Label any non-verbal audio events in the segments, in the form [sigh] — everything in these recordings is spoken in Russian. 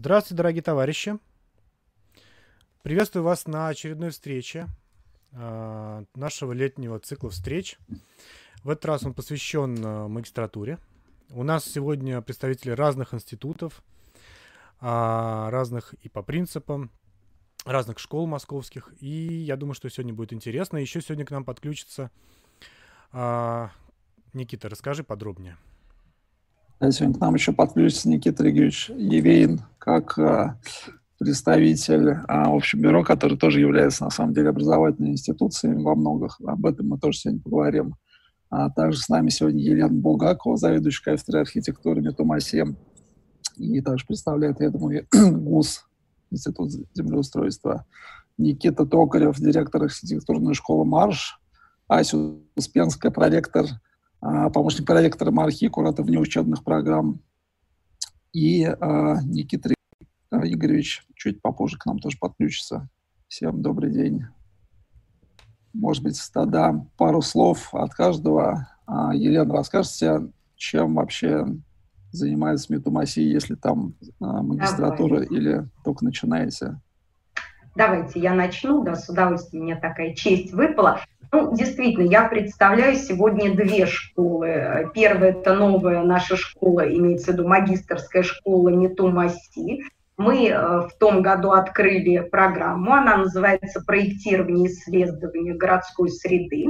Здравствуйте, дорогие товарищи. Приветствую вас на очередной встрече э, нашего летнего цикла встреч. В этот раз он посвящен э, магистратуре. У нас сегодня представители разных институтов, э, разных и по принципам, разных школ московских. И я думаю, что сегодня будет интересно. Еще сегодня к нам подключится Никита. Расскажи подробнее. Сегодня к нам еще подключится Никита Ригевич Евеин, как э, представитель э, общего бюро, который тоже является, на самом деле, образовательной институцией во многих. Об этом мы тоже сегодня поговорим. А также с нами сегодня Елена Булгакова, заведующая кафедрой архитектуры МИТУМАСЕ. И также представляет, я думаю, [clears throat] ГУС, Институт землеустройства. Никита Токарев, директор архитектурной школы «Марш». Ася Успенская, проректор а, помощник проректора МАРХИ, куратор внеучебных программ. И а, Никита Игоревич чуть попозже к нам тоже подключится. Всем добрый день. Может быть, тогда пару слов от каждого. А, Елена, расскажите, чем вообще занимается Метумасия, если там магистратура Давай. или только начинаете? Давайте я начну, да, с удовольствием мне такая честь выпала. Ну, действительно, я представляю сегодня две школы. Первая – это новая наша школа, имеется в виду магистрская школа Метумаси. Мы э, в том году открыли программу, она называется «Проектирование и исследование городской среды».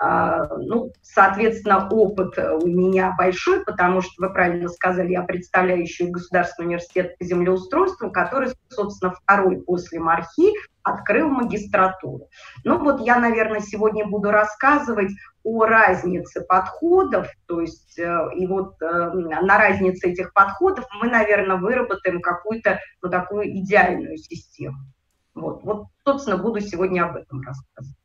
А, ну, соответственно, опыт у меня большой, потому что, вы правильно сказали, я представляю еще и Государственный университет по землеустройству, который, собственно, второй после МАРХИ открыл магистратуру. Ну вот я, наверное, сегодня буду рассказывать о разнице подходов, то есть э, и вот э, на разнице этих подходов мы, наверное, выработаем какую-то ну, такую идеальную систему. Вот, вот, собственно, буду сегодня об этом рассказывать.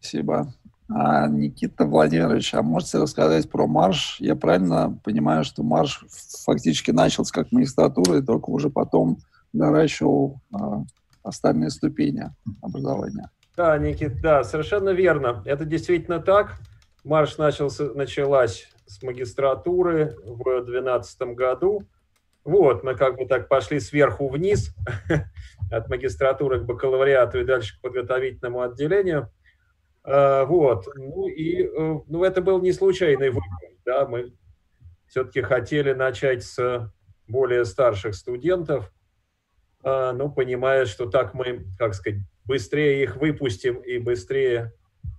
Спасибо. А, Никита Владимирович, а можете рассказать про марш? Я правильно понимаю, что марш фактически начался как магистратура, и только уже потом наращивал а, остальные ступени образования. Да, Никит, да, совершенно верно. Это действительно так. Марш начался, началась с магистратуры в 2012 году. Вот, мы как бы так пошли сверху вниз, [laughs] от магистратуры к бакалавриату и дальше к подготовительному отделению. А, вот, ну и э, ну, это был не случайный выбор, да, мы все-таки хотели начать с более старших студентов, ну, понимая, что так мы, как сказать, быстрее их выпустим и быстрее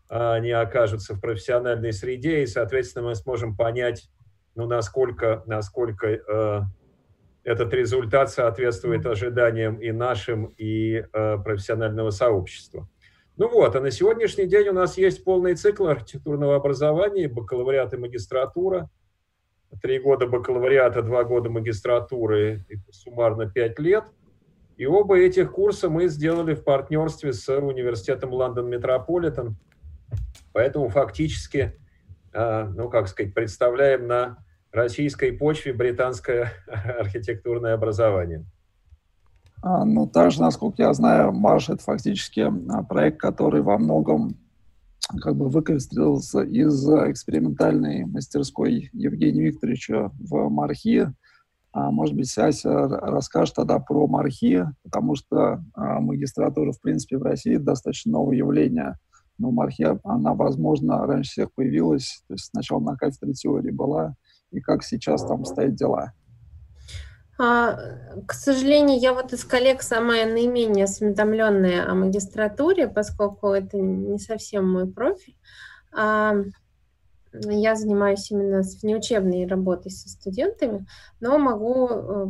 а, они окажутся в профессиональной среде, и, соответственно, мы сможем понять, ну, насколько, насколько э, этот результат соответствует ожиданиям и нашим, и э, профессионального сообщества. Ну вот, а на сегодняшний день у нас есть полный цикл архитектурного образования, бакалавриат и магистратура. Три года бакалавриата, два года магистратуры, суммарно пять лет – и оба этих курса мы сделали в партнерстве с университетом Лондон Метрополитен. Поэтому фактически, а, ну, как сказать, представляем на российской почве британское [laughs] архитектурное образование. А, ну, также, насколько я знаю, Марш – это фактически а, проект, который во многом как бы выкристаллизовался из экспериментальной мастерской Евгения Викторовича в Мархи, а, может быть, Ася расскажет тогда про мархи, потому что а, магистратура, в принципе, в России достаточно новое явление. Но мархи, она, возможно, раньше всех появилась, то есть сначала на кафедре теории была, и как сейчас там стоят дела. А, к сожалению, я вот из коллег самая наименее осведомленная о магистратуре, поскольку это не совсем мой профиль. Я занимаюсь именно с внеучебной работой со студентами, но могу э,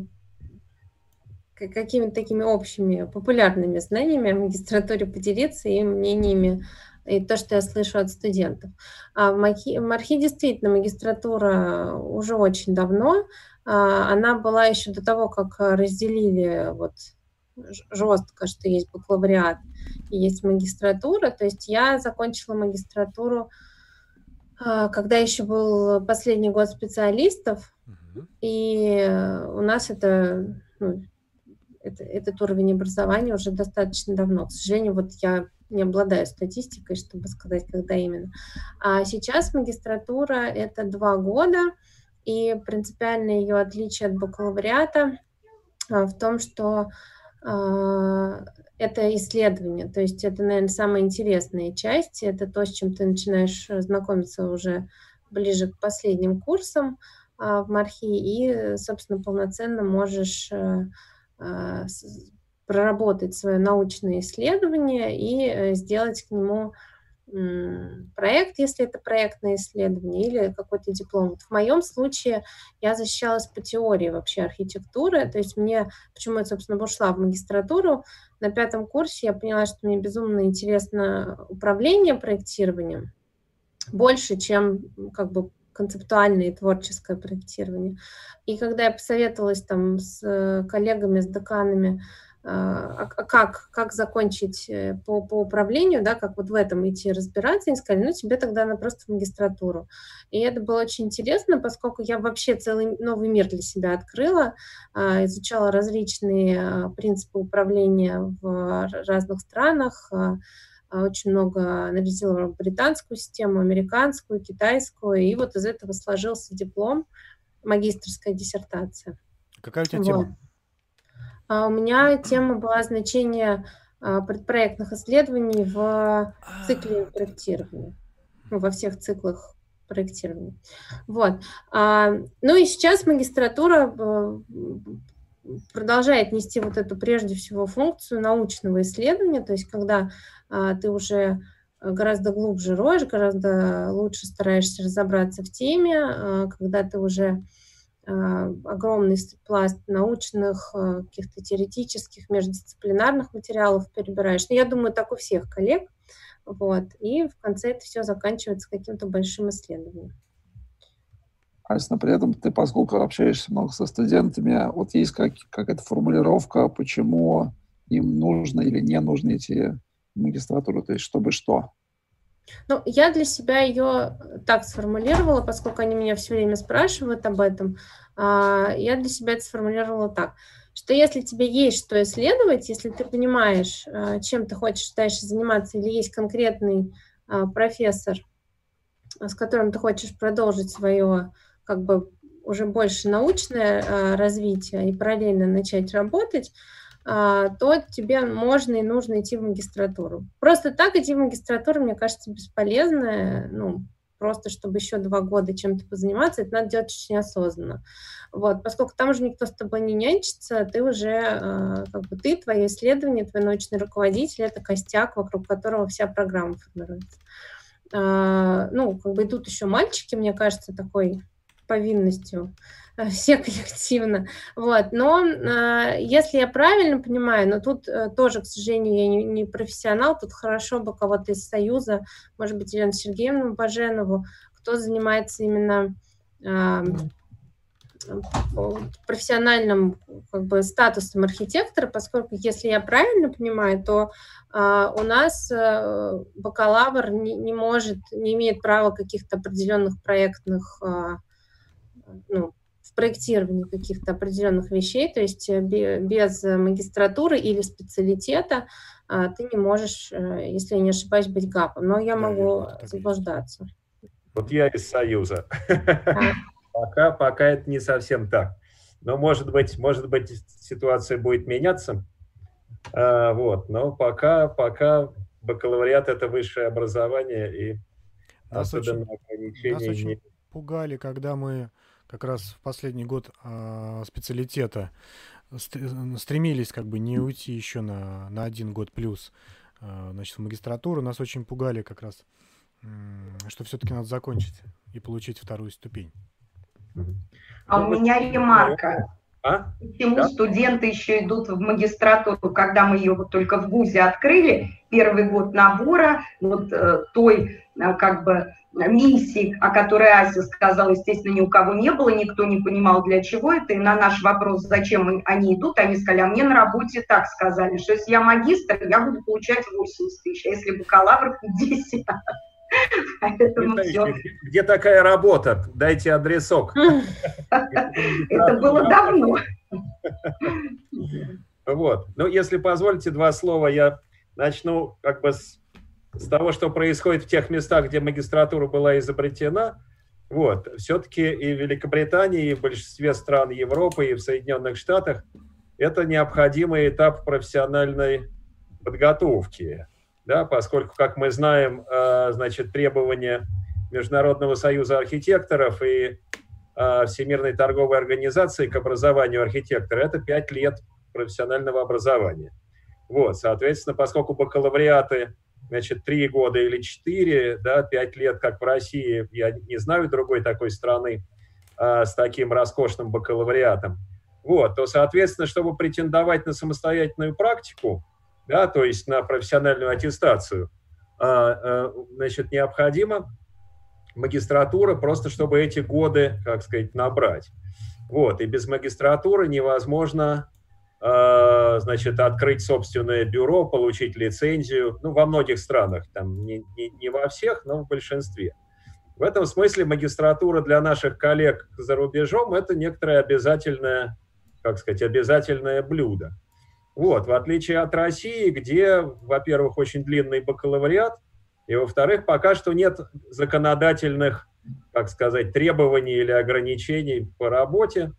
какими-то такими общими популярными знаниями о магистратуре поделиться и мнениями и то, что я слышу от студентов. А в Мархи действительно магистратура уже очень давно. А, она была еще до того, как разделили вот жестко, что есть бакалавриат и есть магистратура. То есть я закончила магистратуру а, когда еще был последний год специалистов, угу. и у нас это, ну, это, этот уровень образования уже достаточно давно. К сожалению, вот я не обладаю статистикой, чтобы сказать, когда именно. А сейчас магистратура — это два года, и принципиальное ее отличие от бакалавриата в том, что это исследование, то есть это, наверное, самая интересная часть, это то, с чем ты начинаешь знакомиться уже ближе к последним курсам в Мархи, и, собственно, полноценно можешь проработать свое научное исследование и э, сделать к нему проект, если это проектное исследование, или какой-то диплом. Вот в моем случае я защищалась по теории вообще архитектуры, то есть мне, почему я, собственно, ушла в магистратуру, на пятом курсе я поняла, что мне безумно интересно управление проектированием, больше, чем как бы концептуальное и творческое проектирование. И когда я посоветовалась там с э, коллегами, с деканами, как, как закончить э, по, по управлению, да, как вот в этом идти разбираться, они сказали, ну, тебе тогда на просто в магистратуру. И это было очень интересно, поскольку я вообще целый новый мир для себя открыла, изучала различные принципы управления в разных странах, очень много анализировала британскую систему, американскую, китайскую, и вот из этого сложился диплом, магистрская диссертация. Какая у тебя вот. тема? А у меня тема была значение а, предпроектных исследований в цикле проектирования, ну, во всех циклах проектирования. Вот. А, ну и сейчас магистратура продолжает нести вот эту прежде всего функцию научного исследования, то есть когда ты уже гораздо глубже роешь, гораздо лучше стараешься разобраться в теме, когда ты уже а, огромный пласт научных, а, каких-то теоретических, междисциплинарных материалов перебираешь. Но ну, я думаю, так у всех коллег. Вот. И в конце это все заканчивается каким-то большим исследованием. Ася, при этом ты, поскольку общаешься много со студентами, вот есть как, какая-то формулировка, почему им нужно или не нужно идти в магистратуру, то есть чтобы что? Ну, я для себя ее так сформулировала, поскольку они меня все время спрашивают об этом. А, я для себя это сформулировала так, что если тебе есть что исследовать, если ты понимаешь, а, чем ты хочешь дальше заниматься, или есть конкретный а, профессор, с которым ты хочешь продолжить свое как бы уже больше научное развитие и параллельно начать работать, то тебе можно и нужно идти в магистратуру. Просто так идти в магистратуру, мне кажется, бесполезно, ну, просто чтобы еще два года чем-то позаниматься, это надо делать очень осознанно. Вот, поскольку там уже никто с тобой не нянчится, ты уже, а, как бы ты, твое исследование, твой научный руководитель, это костяк, вокруг которого вся программа формируется. А, ну, как бы идут еще мальчики, мне кажется, такой повинностью все коллективно. Вот. Но э, если я правильно понимаю, но тут э, тоже, к сожалению, я не, не профессионал, тут хорошо бы кого-то из Союза, может быть, Елену Сергеевну Баженову, кто занимается именно э, профессиональным как бы, статусом архитектора, поскольку, если я правильно понимаю, то э, у нас э, бакалавр не, не может, не имеет права каких-то определенных проектных э, ну, в проектировании каких-то определенных вещей, то есть э, без магистратуры или специалитета а, ты не можешь, э, если я не ошибаюсь, быть ГАПом. Но я могу заблуждаться. Вот я из Союза. [laughs] Пока, пока это не совсем так. Но может быть, может быть, ситуация будет меняться. А, вот. Но пока, пока бакалавриат это высшее образование и нас особенно очень, ограничения. Нас очень пугали, когда мы как раз в последний год э, специалитета стремились как бы не уйти еще на, на один год плюс э, значит, в магистратуру. Нас очень пугали как раз, э, что все-таки надо закончить и получить вторую ступень. А у меня ремарка. А? Почему да? студенты еще идут в магистратуру, когда мы ее вот только в ВУЗе открыли, первый год набора, вот э, той э, как бы миссии, о которой Ася сказала, естественно, ни у кого не было, никто не понимал, для чего это. И на наш вопрос, зачем они идут, они сказали, а мне на работе так сказали, что если я магистр, я буду получать 80 тысяч, а если бакалавр 50. Поэтому все. Где такая работа? Дайте адресок. Это было давно. Вот. Ну, если позволите, два слова я начну как бы с с того, что происходит в тех местах, где магистратура была изобретена, вот, все-таки и в Великобритании, и в большинстве стран Европы, и в Соединенных Штатах это необходимый этап профессиональной подготовки, да, поскольку, как мы знаем, э, значит, требования Международного союза архитекторов и э, Всемирной торговой организации к образованию архитектора – это пять лет профессионального образования. Вот, соответственно, поскольку бакалавриаты, значит, три года или четыре, да, пять лет, как в России, я не знаю другой такой страны а, с таким роскошным бакалавриатом, вот, то, соответственно, чтобы претендовать на самостоятельную практику, да, то есть на профессиональную аттестацию, а, а, значит, необходимо магистратура просто, чтобы эти годы, как сказать, набрать. Вот, и без магистратуры невозможно а, значит, открыть собственное бюро, получить лицензию, ну, во многих странах, там, не, не, не во всех, но в большинстве. В этом смысле магистратура для наших коллег за рубежом – это некоторое обязательное, как сказать, обязательное блюдо. Вот, в отличие от России, где, во-первых, очень длинный бакалавриат, и, во-вторых, пока что нет законодательных, как сказать, требований или ограничений по работе,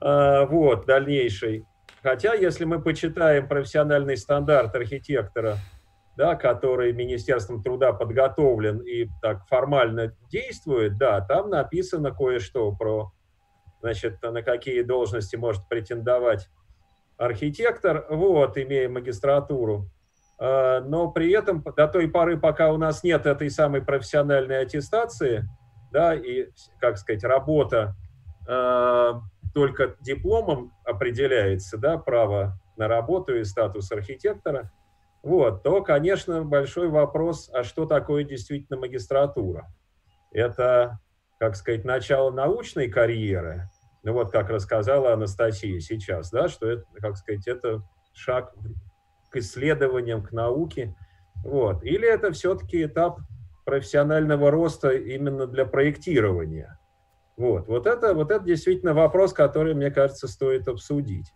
э, вот, дальнейшей. Хотя, если мы почитаем профессиональный стандарт архитектора, да, который Министерством труда подготовлен и так формально действует, да, там написано кое-что про, значит, на какие должности может претендовать архитектор, вот, имея магистратуру. А, но при этом до той поры, пока у нас нет этой самой профессиональной аттестации, да, и, как сказать, работа а, только дипломом определяется, да, право на работу и статус архитектора, вот, то, конечно, большой вопрос, а что такое действительно магистратура? Это, как сказать, начало научной карьеры, ну вот как рассказала Анастасия сейчас, да, что это, как сказать, это шаг к исследованиям, к науке, вот. Или это все-таки этап профессионального роста именно для проектирования – вот, вот это, вот это действительно вопрос, который, мне кажется, стоит обсудить.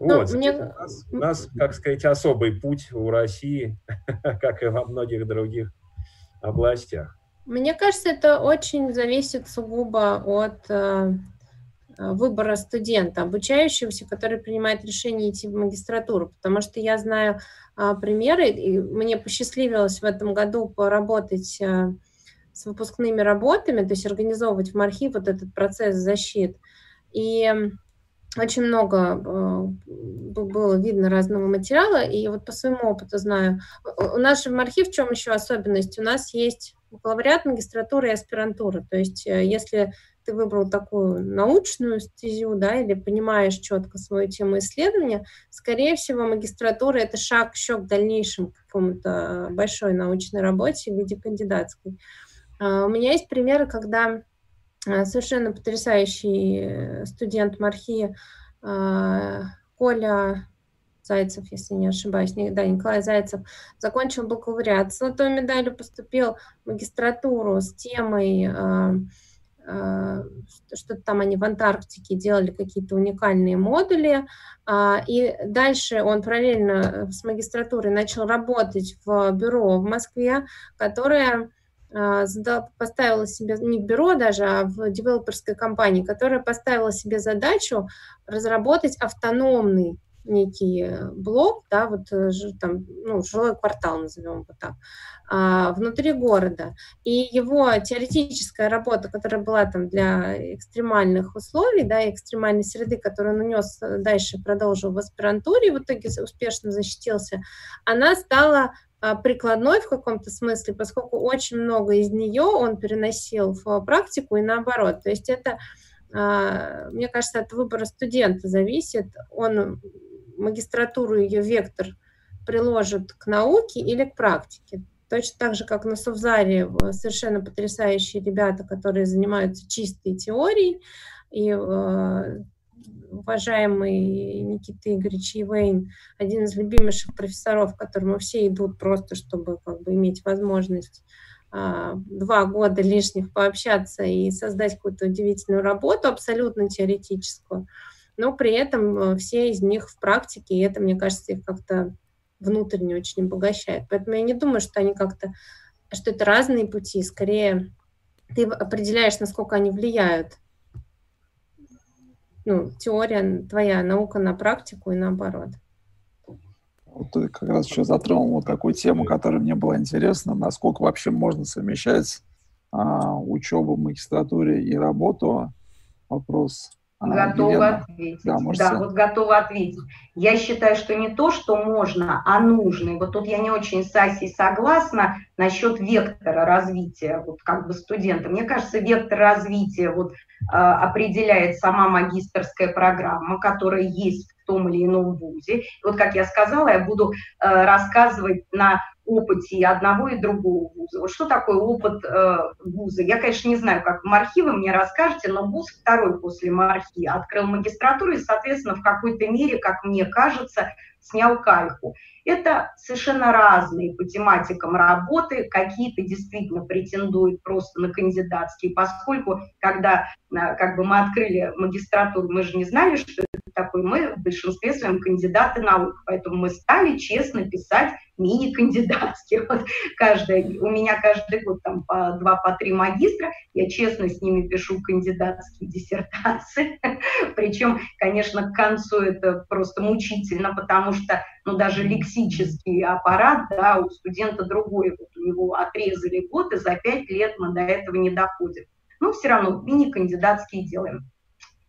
Ну, вот, мне... у, нас, у нас, как сказать, особый путь у России, [laughs] как и во многих других областях. Мне кажется, это очень зависит сугубо от э, выбора студента, обучающегося, который принимает решение идти в магистратуру, потому что я знаю э, примеры, и мне посчастливилось в этом году поработать э, с выпускными работами, то есть организовывать в МАРХИ вот этот процесс защит. И очень много э, было видно разного материала, и вот по своему опыту знаю. У нас же в МАРХИ в чем еще особенность? У нас есть бакалавриат, магистратура и аспирантура. То есть э, если ты выбрал такую научную стезю, да, или понимаешь четко свою тему исследования, скорее всего, магистратура — это шаг еще к дальнейшему какому-то большой научной работе в виде кандидатской. А, у меня есть примеры, когда а, совершенно потрясающий э, студент Мархи Коля Зайцев, если не ошибаюсь, да, Николай Зайцев, закончил бакалавриат с золотой медалью, поступил в магистратуру с темой, что там они в Антарктике делали какие-то уникальные модули, и дальше он параллельно с магистратурой начал работать в бюро в Москве, которое а, поставила себе, не в бюро даже, а в девелоперской компании, которая поставила себе задачу разработать автономный некий э, блок, да, вот э, там, ну, жилой квартал, назовем его так, а, внутри города. И его теоретическая работа, которая была там для экстремальных условий, да, экстремальной среды, которую он унес э, дальше, продолжил в аспирантуре, в итоге успешно защитился, она стала а, прикладной в каком-то смысле, поскольку очень много из нее он переносил в практику и наоборот. То есть это, а, мне кажется, от выбора студента зависит. Он магистратуру, ее вектор приложит к науке или к практике. Точно так же, как на Совзаре совершенно потрясающие ребята, которые занимаются чистой теорией, и а, уважаемый Никита Игоревич Ивейн, один из любимейших профессоров, к которому все идут просто, чтобы как бы иметь возможность а, два года лишних пообщаться и создать какую-то удивительную работу, абсолютно теоретическую, но при этом э, все из них в практике, и это, мне кажется, их как-то внутренне очень обогащает. Поэтому я не думаю, что они как-то, что это разные пути, скорее ты определяешь, насколько они влияют ну, теория твоя, наука на практику и наоборот. Вот ты как раз еще затронул вот такую тему, которая мне была интересна, насколько вообще можно совмещать а, учебу магистратуре и работу. Вопрос Готова Елена. ответить. Да, да вот готова ответить. Я считаю, что не то, что можно, а нужно. И вот тут я не очень с Асей согласна насчет вектора развития вот как бы студента. Мне кажется, вектор развития вот э, определяет сама магистрская программа, которая есть в том или ином вузе. И вот как я сказала, я буду э, рассказывать на опыте и одного, и другого вуза. Вот что такое опыт э, вуза? Я, конечно, не знаю, как Мархи вы мне расскажете, но вуз второй после Мархи открыл магистратуру и, соответственно, в какой-то мере, как мне кажется, снял кальку. Это совершенно разные по тематикам работы, какие-то действительно претендуют просто на кандидатские, поскольку когда э, как бы мы открыли магистратуру, мы же не знали, что это такое, мы в большинстве своем кандидаты наук, поэтому мы стали честно писать мини-кандидатские. Вот каждый, у меня каждый год там по два, по три магистра, я честно с ними пишу кандидатские диссертации. [laughs] Причем, конечно, к концу это просто мучительно, потому что ну, даже лексический аппарат, да, у студента другой, вот у него отрезали год, и за пять лет мы до этого не доходим. Но все равно мини-кандидатские делаем.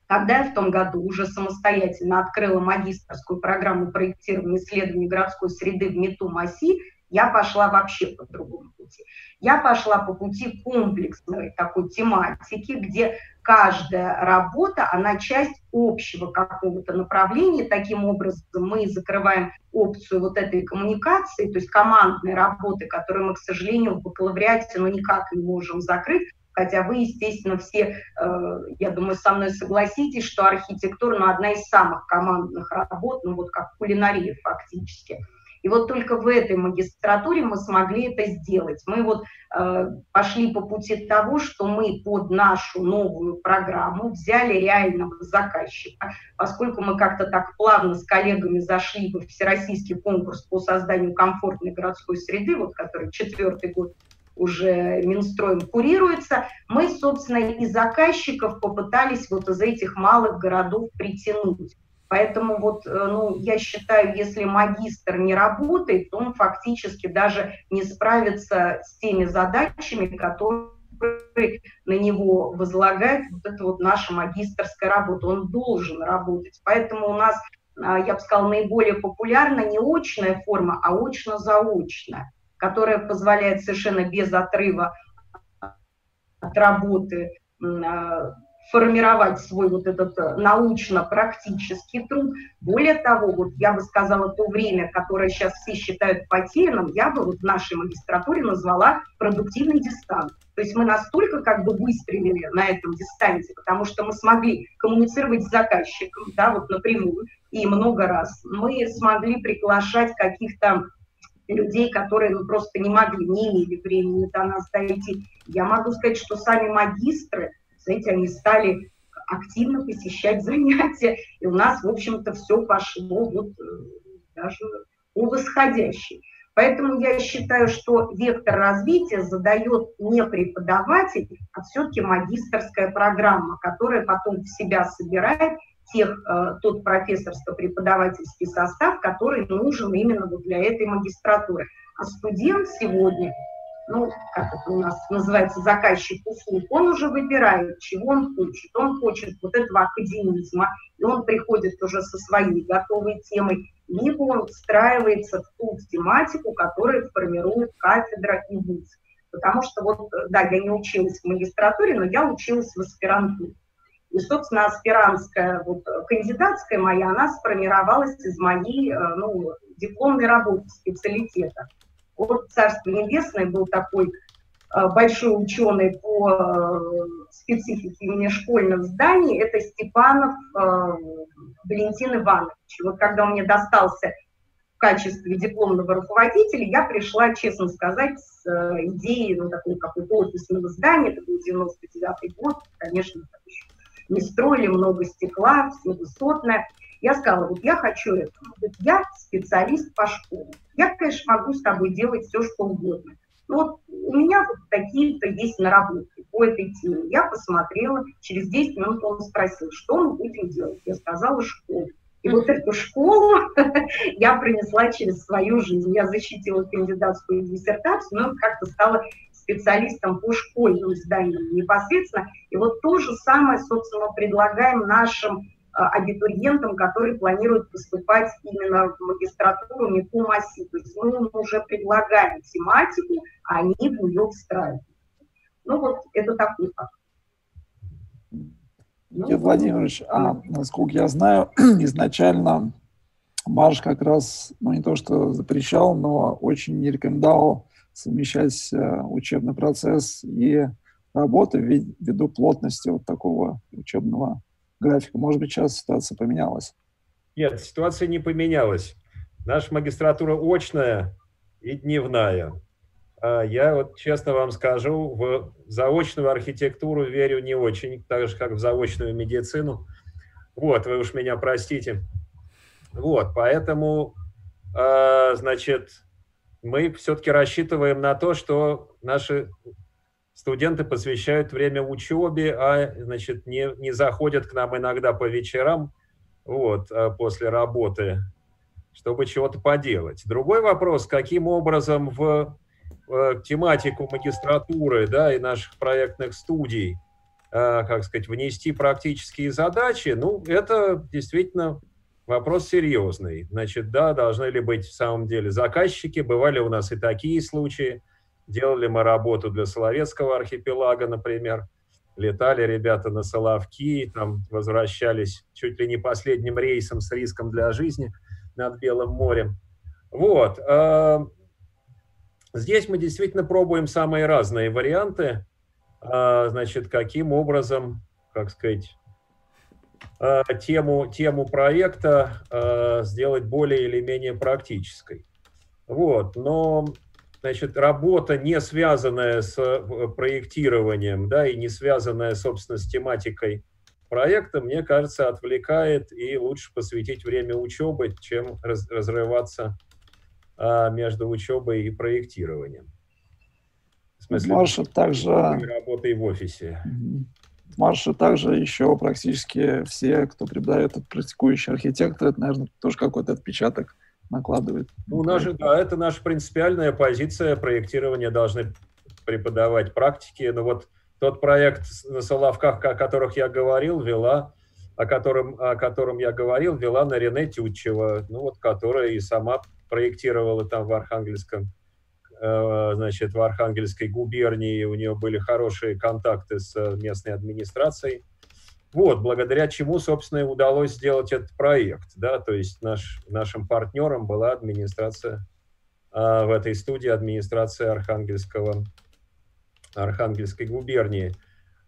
Когда я в том году уже самостоятельно открыла магистрскую программу проектирования исследований городской среды в МИТУ МАСИ, я пошла вообще по другому пути. Я пошла по пути комплексной такой тематики, где каждая работа, она часть общего какого-то направления. Таким образом, мы закрываем опцию вот этой коммуникации, то есть командной работы, которую мы, к сожалению, в бакалавриате ну, никак не можем закрыть, хотя вы, естественно, все, э, я думаю, со мной согласитесь, что архитектура ну, одна из самых командных работ, ну вот как кулинария фактически. И вот только в этой магистратуре мы смогли это сделать. Мы вот э, пошли по пути того, что мы под нашу новую программу взяли реального заказчика, поскольку мы как-то так плавно с коллегами зашли в всероссийский конкурс по созданию комфортной городской среды, вот который четвертый год уже Минстроем курируется, мы, собственно, и заказчиков попытались вот из этих малых городов притянуть. Поэтому вот, э, ну, я считаю, если магистр не работает, то он фактически даже не справится с теми задачами, которые на него возлагает вот эта вот наша магистрская работа. Он должен работать. Поэтому у нас, а, я бы сказала, наиболее популярна не очная форма, а очно-заочная которая позволяет совершенно без отрыва от работы а, формировать свой вот этот э, научно-практический труд. Более того, вот я бы сказала, то время, которое сейчас все считают потерянным, я бы вот в нашей магистратуре назвала продуктивный дистант. То есть мы настолько как бы выстрелили на этом дистанте, потому что мы смогли коммуницировать с заказчиком, да, вот напрямую, и много раз. Мы смогли приглашать каких-то людей, которые ну, просто не могли, не имели времени до нас дойти. Я могу сказать, что сами магистры, знаете, они стали активно посещать занятия, и у нас, в общем-то, все пошло вот э, даже по восходящей. Поэтому я считаю, что вектор развития задает не преподаватель, а все-таки магистрская программа, которая потом в себя собирает тех, э, тот профессорско-преподавательский состав, который нужен именно вот для этой магистратуры. А студент сегодня, ну, как это у нас называется, заказчик услуг, он уже выбирает, чего он хочет. Он хочет вот этого академизма, и он приходит уже со своей готовой темой, либо он встраивается в ту тематику, которую формирует кафедра и вуз. Потому что вот, да, я не училась в магистратуре, но я училась в аспирантуре. И, собственно, аспирантская, вот, кандидатская моя, она сформировалась из моей э, ну, дипломной работы, специалитета. Вот «Царство небесное» был такой э, большой ученый по э, специфике именно школьных зданий, это Степанов Валентин Иванович. Вот когда он мне достался в качестве дипломного руководителя, я пришла, честно сказать, с идеей ну, такой какой-то офисного здания, это был 99 год, конечно, не строили много стекла, все высотное. Я сказала, вот я хочу это. Говорит, я специалист по школе. Я, конечно, могу с тобой делать все, что угодно. Но вот у меня вот такие-то есть наработки. по этой теме. Я посмотрела, через 10 минут он спросил, что мы будем делать. Я сказала, школу. И вот эту школу [laughs] я принесла через свою жизнь. Я защитила кандидатскую диссертацию, но как-то стала специалистом по школьным зданиям непосредственно. И вот то же самое, собственно, предлагаем нашим абитуриентам, которые планируют поступать именно в магистратуру по МАСИ. То есть мы уже предлагаем тематику, а они в нее встраивают. Ну вот это такой факт. Никита Владимирович, а насколько я знаю, [clears throat] изначально Марш как раз, ну не то что запрещал, но очень не рекомендовал совмещать э, учебный процесс и работу ввиду плотности вот такого учебного графика. Может быть, сейчас ситуация поменялась? Нет, ситуация не поменялась. Наша магистратура очная и дневная. А я вот честно вам скажу, в заочную архитектуру верю не очень, так же, как в заочную медицину. Вот, вы уж меня простите. Вот, поэтому, э, значит, мы все-таки рассчитываем на то, что наши студенты посвящают время учебе, а, значит, не, не заходят к нам иногда по вечерам, вот, а после работы, чтобы чего-то поделать. Другой вопрос, каким образом в Э, тематику магистратуры да, и наших проектных студий, э, как сказать, внести практические задачи, ну, это действительно вопрос серьезный. Значит, да, должны ли быть в самом деле заказчики, бывали у нас и такие случаи, делали мы работу для Соловецкого архипелага, например, летали ребята на Соловки, там возвращались чуть ли не последним рейсом с риском для жизни над Белым морем. Вот. Э, Здесь мы действительно пробуем самые разные варианты, а, значит, каким образом, как сказать, а, тему, тему проекта сделать более или менее практической. Вот, но значит, работа, не связанная с э, проектированием, да, и не связанная, собственно, с тематикой проекта, мне кажется, отвлекает и лучше посвятить время учебы, чем раз, разрываться а, между учебой и проектированием. В смысле, Марша также... Работой в офисе. Марша также еще практически все, кто преподает, практикующие архитекторы, это, наверное, тоже какой-то отпечаток накладывает. Ну, наша, да, это наша принципиальная позиция. Проектирование должны преподавать практики. Но вот тот проект на Соловках, о которых я говорил, вела, о котором, о котором я говорил, вела на Рене Тютчева, ну вот, которая и сама проектировала там в Архангельском, э, значит, в Архангельской губернии, у нее были хорошие контакты с местной администрацией. Вот, благодаря чему, собственно, и удалось сделать этот проект, да, то есть наш, нашим партнером была администрация а, в этой студии, администрация Архангельского, Архангельской губернии.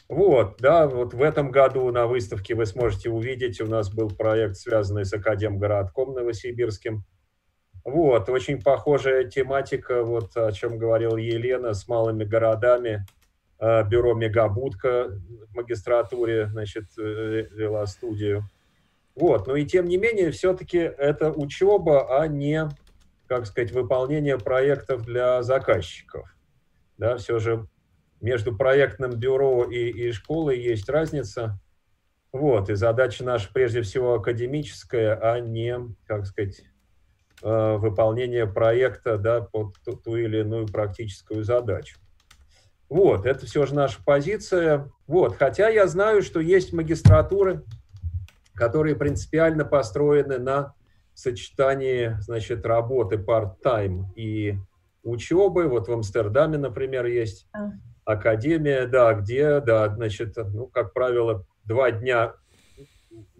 Вот, да, вот в этом году на выставке вы сможете увидеть, у нас был проект, связанный с Академгородком Новосибирским, вот, очень похожая тематика, вот о чем говорила Елена, с малыми городами. А, бюро «Мегабудка» в магистратуре, значит, э, вела студию. Вот, но и тем не менее, все-таки это учеба, а не, как сказать, выполнение проектов для заказчиков. Да, все же между проектным бюро и, и школой есть разница. Вот, и задача наша прежде всего академическая, а не, как сказать, Э, выполнения проекта да, под ту, ту или иную практическую задачу. Вот, это все же наша позиция. Вот, хотя я знаю, что есть магистратуры, которые принципиально построены на сочетании, значит, работы part-time и учебы. Вот в Амстердаме, например, есть а. академия, да, где, да, значит, ну, как правило, два дня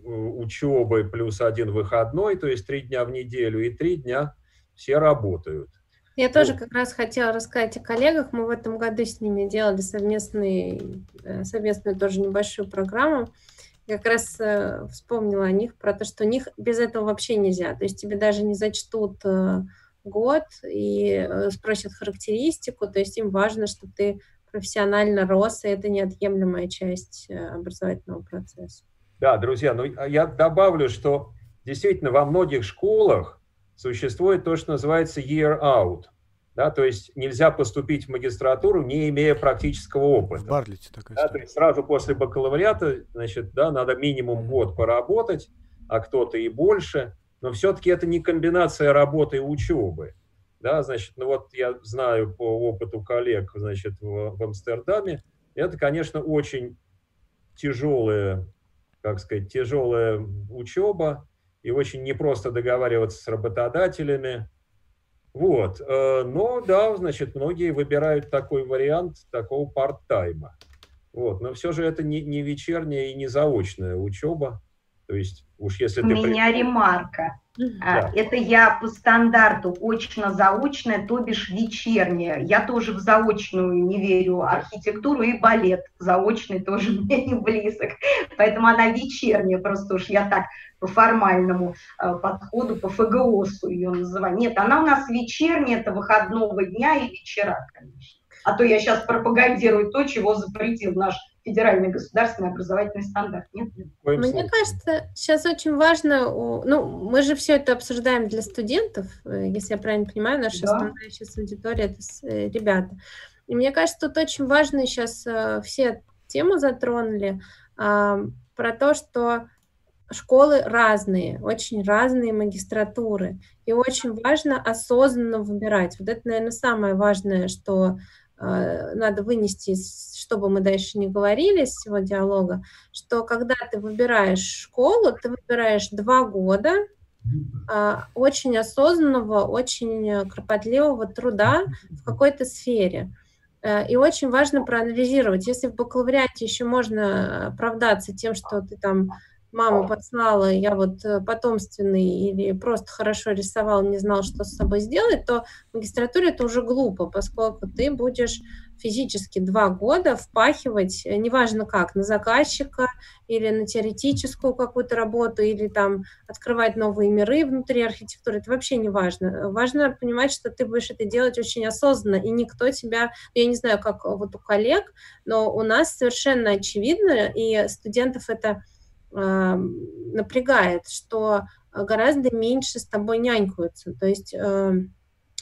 учебы плюс один выходной, то есть три дня в неделю, и три дня все работают. Я тоже как раз хотела рассказать о коллегах. Мы в этом году с ними делали совместный, э, совместную тоже небольшую программу. Я как раз э, вспомнила о них, про то, что у них без этого вообще нельзя. То есть тебе даже не зачтут э, год и спросят характеристику. То есть им важно, чтобы ты профессионально рос, и это неотъемлемая часть образовательного процесса. Да, друзья, ну а я добавлю, что действительно во многих школах существует то, что называется year out. Да, то есть нельзя поступить в магистратуру, не имея практического опыта. В Бартлете такая да, то есть сразу после бакалавриата, значит, да, надо минимум год поработать, а кто-то и больше. Но все-таки это не комбинация работы и учебы. Да, значит, ну вот я знаю по опыту коллег, значит, в, в Амстердаме, это, конечно, очень тяжелая, как сказать, тяжелая учеба, и очень непросто договариваться с работодателями. Вот. Э, но да, значит, многие выбирают такой вариант такого парт-тайма. Вот. Но все же это не, не вечерняя и не заочная учеба. То есть уж если У ты... меня ремарка. А, да. Это я по стандарту очно-заочная, то бишь вечерняя. Я тоже в заочную не верю архитектуру и балет. Заочный тоже [laughs] мне не близок. Поэтому она вечерняя, просто уж я так по формальному э, подходу, по ФГОСу ее называю. Нет, она у нас вечерняя, это выходного дня и вечера, конечно. А то я сейчас пропагандирую то, чего запретил наш федеральный государственный образовательный стандарт. Нет? Мне кажется, сейчас очень важно, ну, мы же все это обсуждаем для студентов, э, если я правильно понимаю, наша да. основная сейчас аудитория это э, ребята. И мне кажется, тут очень важно сейчас э, все тему затронули а, про то, что школы разные, очень разные магистратуры, и очень важно осознанно выбирать. Вот это, наверное, самое важное, что надо вынести, чтобы мы дальше не говорили из всего диалога, что когда ты выбираешь школу, ты выбираешь два года а, очень осознанного, очень кропотливого труда в какой-то сфере. Э, и очень важно проанализировать. Если в бакалавриате еще можно оправдаться тем, что ты там мама послала, я вот э, потомственный или просто хорошо рисовал, не знал, что с собой сделать, то в магистратуре это уже глупо, поскольку ты будешь физически два года впахивать, э, неважно как, на заказчика или на теоретическую какую-то работу, или там открывать новые миры внутри архитектуры, это вообще не важно. Важно понимать, что ты будешь это делать очень осознанно, и никто тебя, я не знаю, как вот у коллег, но у нас совершенно очевидно, и студентов это напрягает, что гораздо меньше с тобой нянькаются. То есть эм,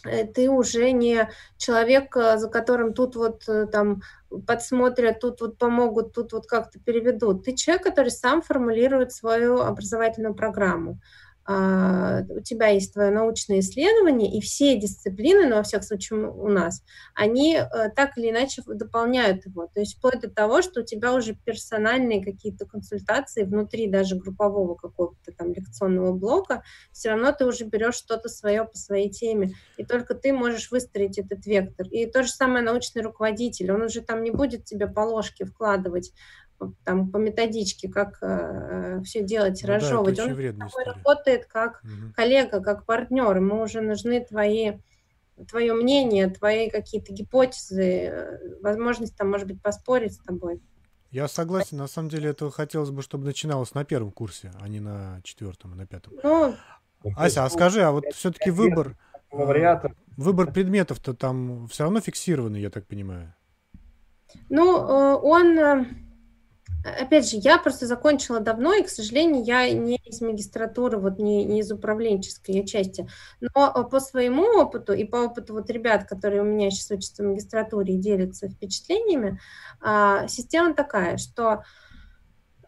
э, ты уже не человек, э, за которым тут вот э, там подсмотрят, тут вот помогут, тут вот как-то переведут. Ты человек, который сам формулирует свою образовательную программу. А, у тебя есть твое научное исследование, и все дисциплины, ну, во всяком случае, у нас, они э, так или иначе дополняют его. То есть вплоть до того, что у тебя уже персональные какие-то консультации внутри даже группового какого-то там лекционного блока, все равно ты уже берешь что-то свое по своей теме, и только ты можешь выстроить этот вектор. И то же самое научный руководитель, он уже там не будет тебе по ложке вкладывать там по методичке, как э, все делать, ну, разжевывать. Да, Он работает как угу. коллега, как партнер. Ему уже нужны твои твое мнение, твои какие-то гипотезы, э, возможность там, может быть, поспорить с тобой. Я согласен, на самом деле это хотелось бы, чтобы начиналось на первом курсе, а не на четвертом и на пятом. Ну, Ася, а скажи, а вот все-таки выбор, э, выбор предметов-то там все равно фиксированный, я так понимаю? Ну, он Опять же, я просто закончила давно, и, к сожалению, я не из магистратуры, вот не, не из управленческой части. Но э, по своему опыту и по опыту вот ребят, которые у меня сейчас учатся в магистратуре и делятся впечатлениями, а, система такая, что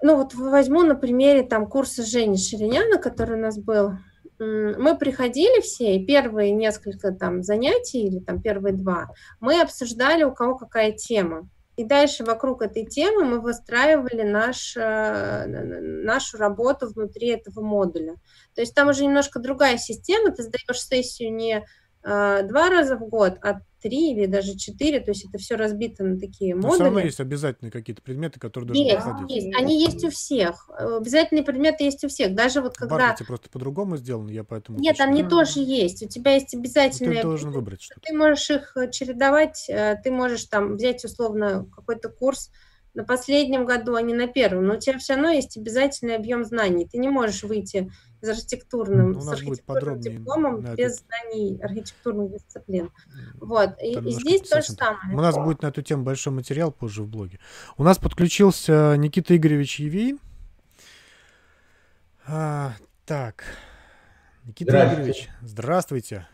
ну вот возьму на примере там курса Жени Шириняна, который у нас был. Мы приходили все, и первые несколько там занятий, или там первые два, мы обсуждали, у кого какая тема. И дальше вокруг этой темы мы выстраивали наш, э, нашу работу внутри этого модуля. То есть там уже немножко другая система, ты сдаешь сессию не э, два раза в год, а три или даже четыре, то есть это все разбито на такие Но модули. Все равно есть обязательные какие-то предметы, которые должны есть, проходить. Есть, они есть у всех. Обязательные предметы есть у всех. Даже вот когда... Бархате просто по-другому сделано, я поэтому... Нет, там не тоже есть. У тебя есть обязательные... Ты должен выбрать что-то. Ты можешь их э, чередовать, э, ты можешь там взять условно какой-то курс, на последнем году, а не на первом. Но у тебя все равно есть обязательный объем знаний. Ты не можешь выйти из архитектурным, ну, с архитектурным дипломом без знаний архитектурных дисциплин. Вот. И, и здесь то же самое. У нас будет на эту тему большой материал позже в блоге. У нас подключился Никита Игоревич Евейн. А, так. Никита здравствуйте. Игоревич, здравствуйте.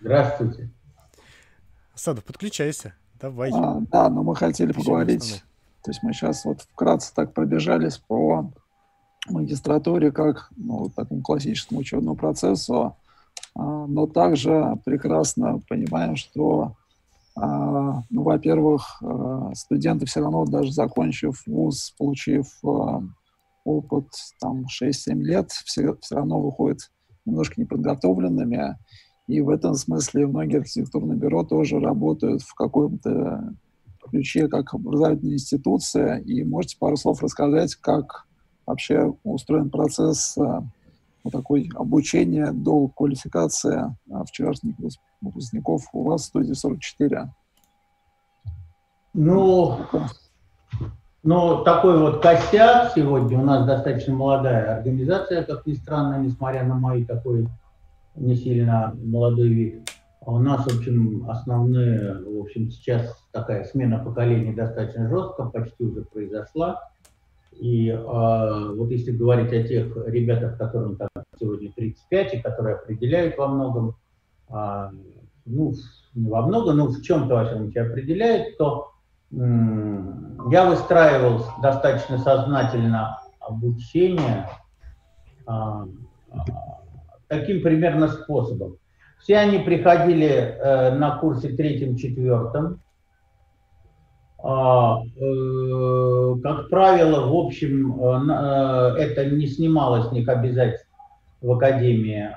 Здравствуйте. Садов, подключайся. Давай. А, да, но мы хотели поговорить. То есть мы сейчас вот вкратце так пробежались по магистратуре как ну, такому классическому учебному процессу, а, но также прекрасно понимаем, что, а, ну, во-первых, а, студенты все равно, даже закончив вуз, получив опыт там 6-7 лет, все, все равно выходят немножко неподготовленными, и в этом смысле многие архитектурные бюро тоже работают в каком-то ключе как образовательная институция. И можете пару слов рассказать, как вообще устроен процесс а, вот такой обучения до квалификации а, вчерашних выпускников у вас в студии 44? Ну, ну, такой вот костяк сегодня. У нас достаточно молодая организация, как ни странно, несмотря на мой такой не сильно молодой вид. А у нас, в общем, основные, в общем, сейчас такая смена поколений достаточно жестко, почти уже произошла. И э, вот если говорить о тех ребятах, которым там сегодня 35, и которые определяют во многом, э, ну, не во многом, но в чем-то, во всяком случае, определяют, то э, я выстраивал достаточно сознательно обучение э, таким примерно способом. Все они приходили э, на курсе третьем-четвертом, как правило, в общем, э, это не снималось них обязательств в Академии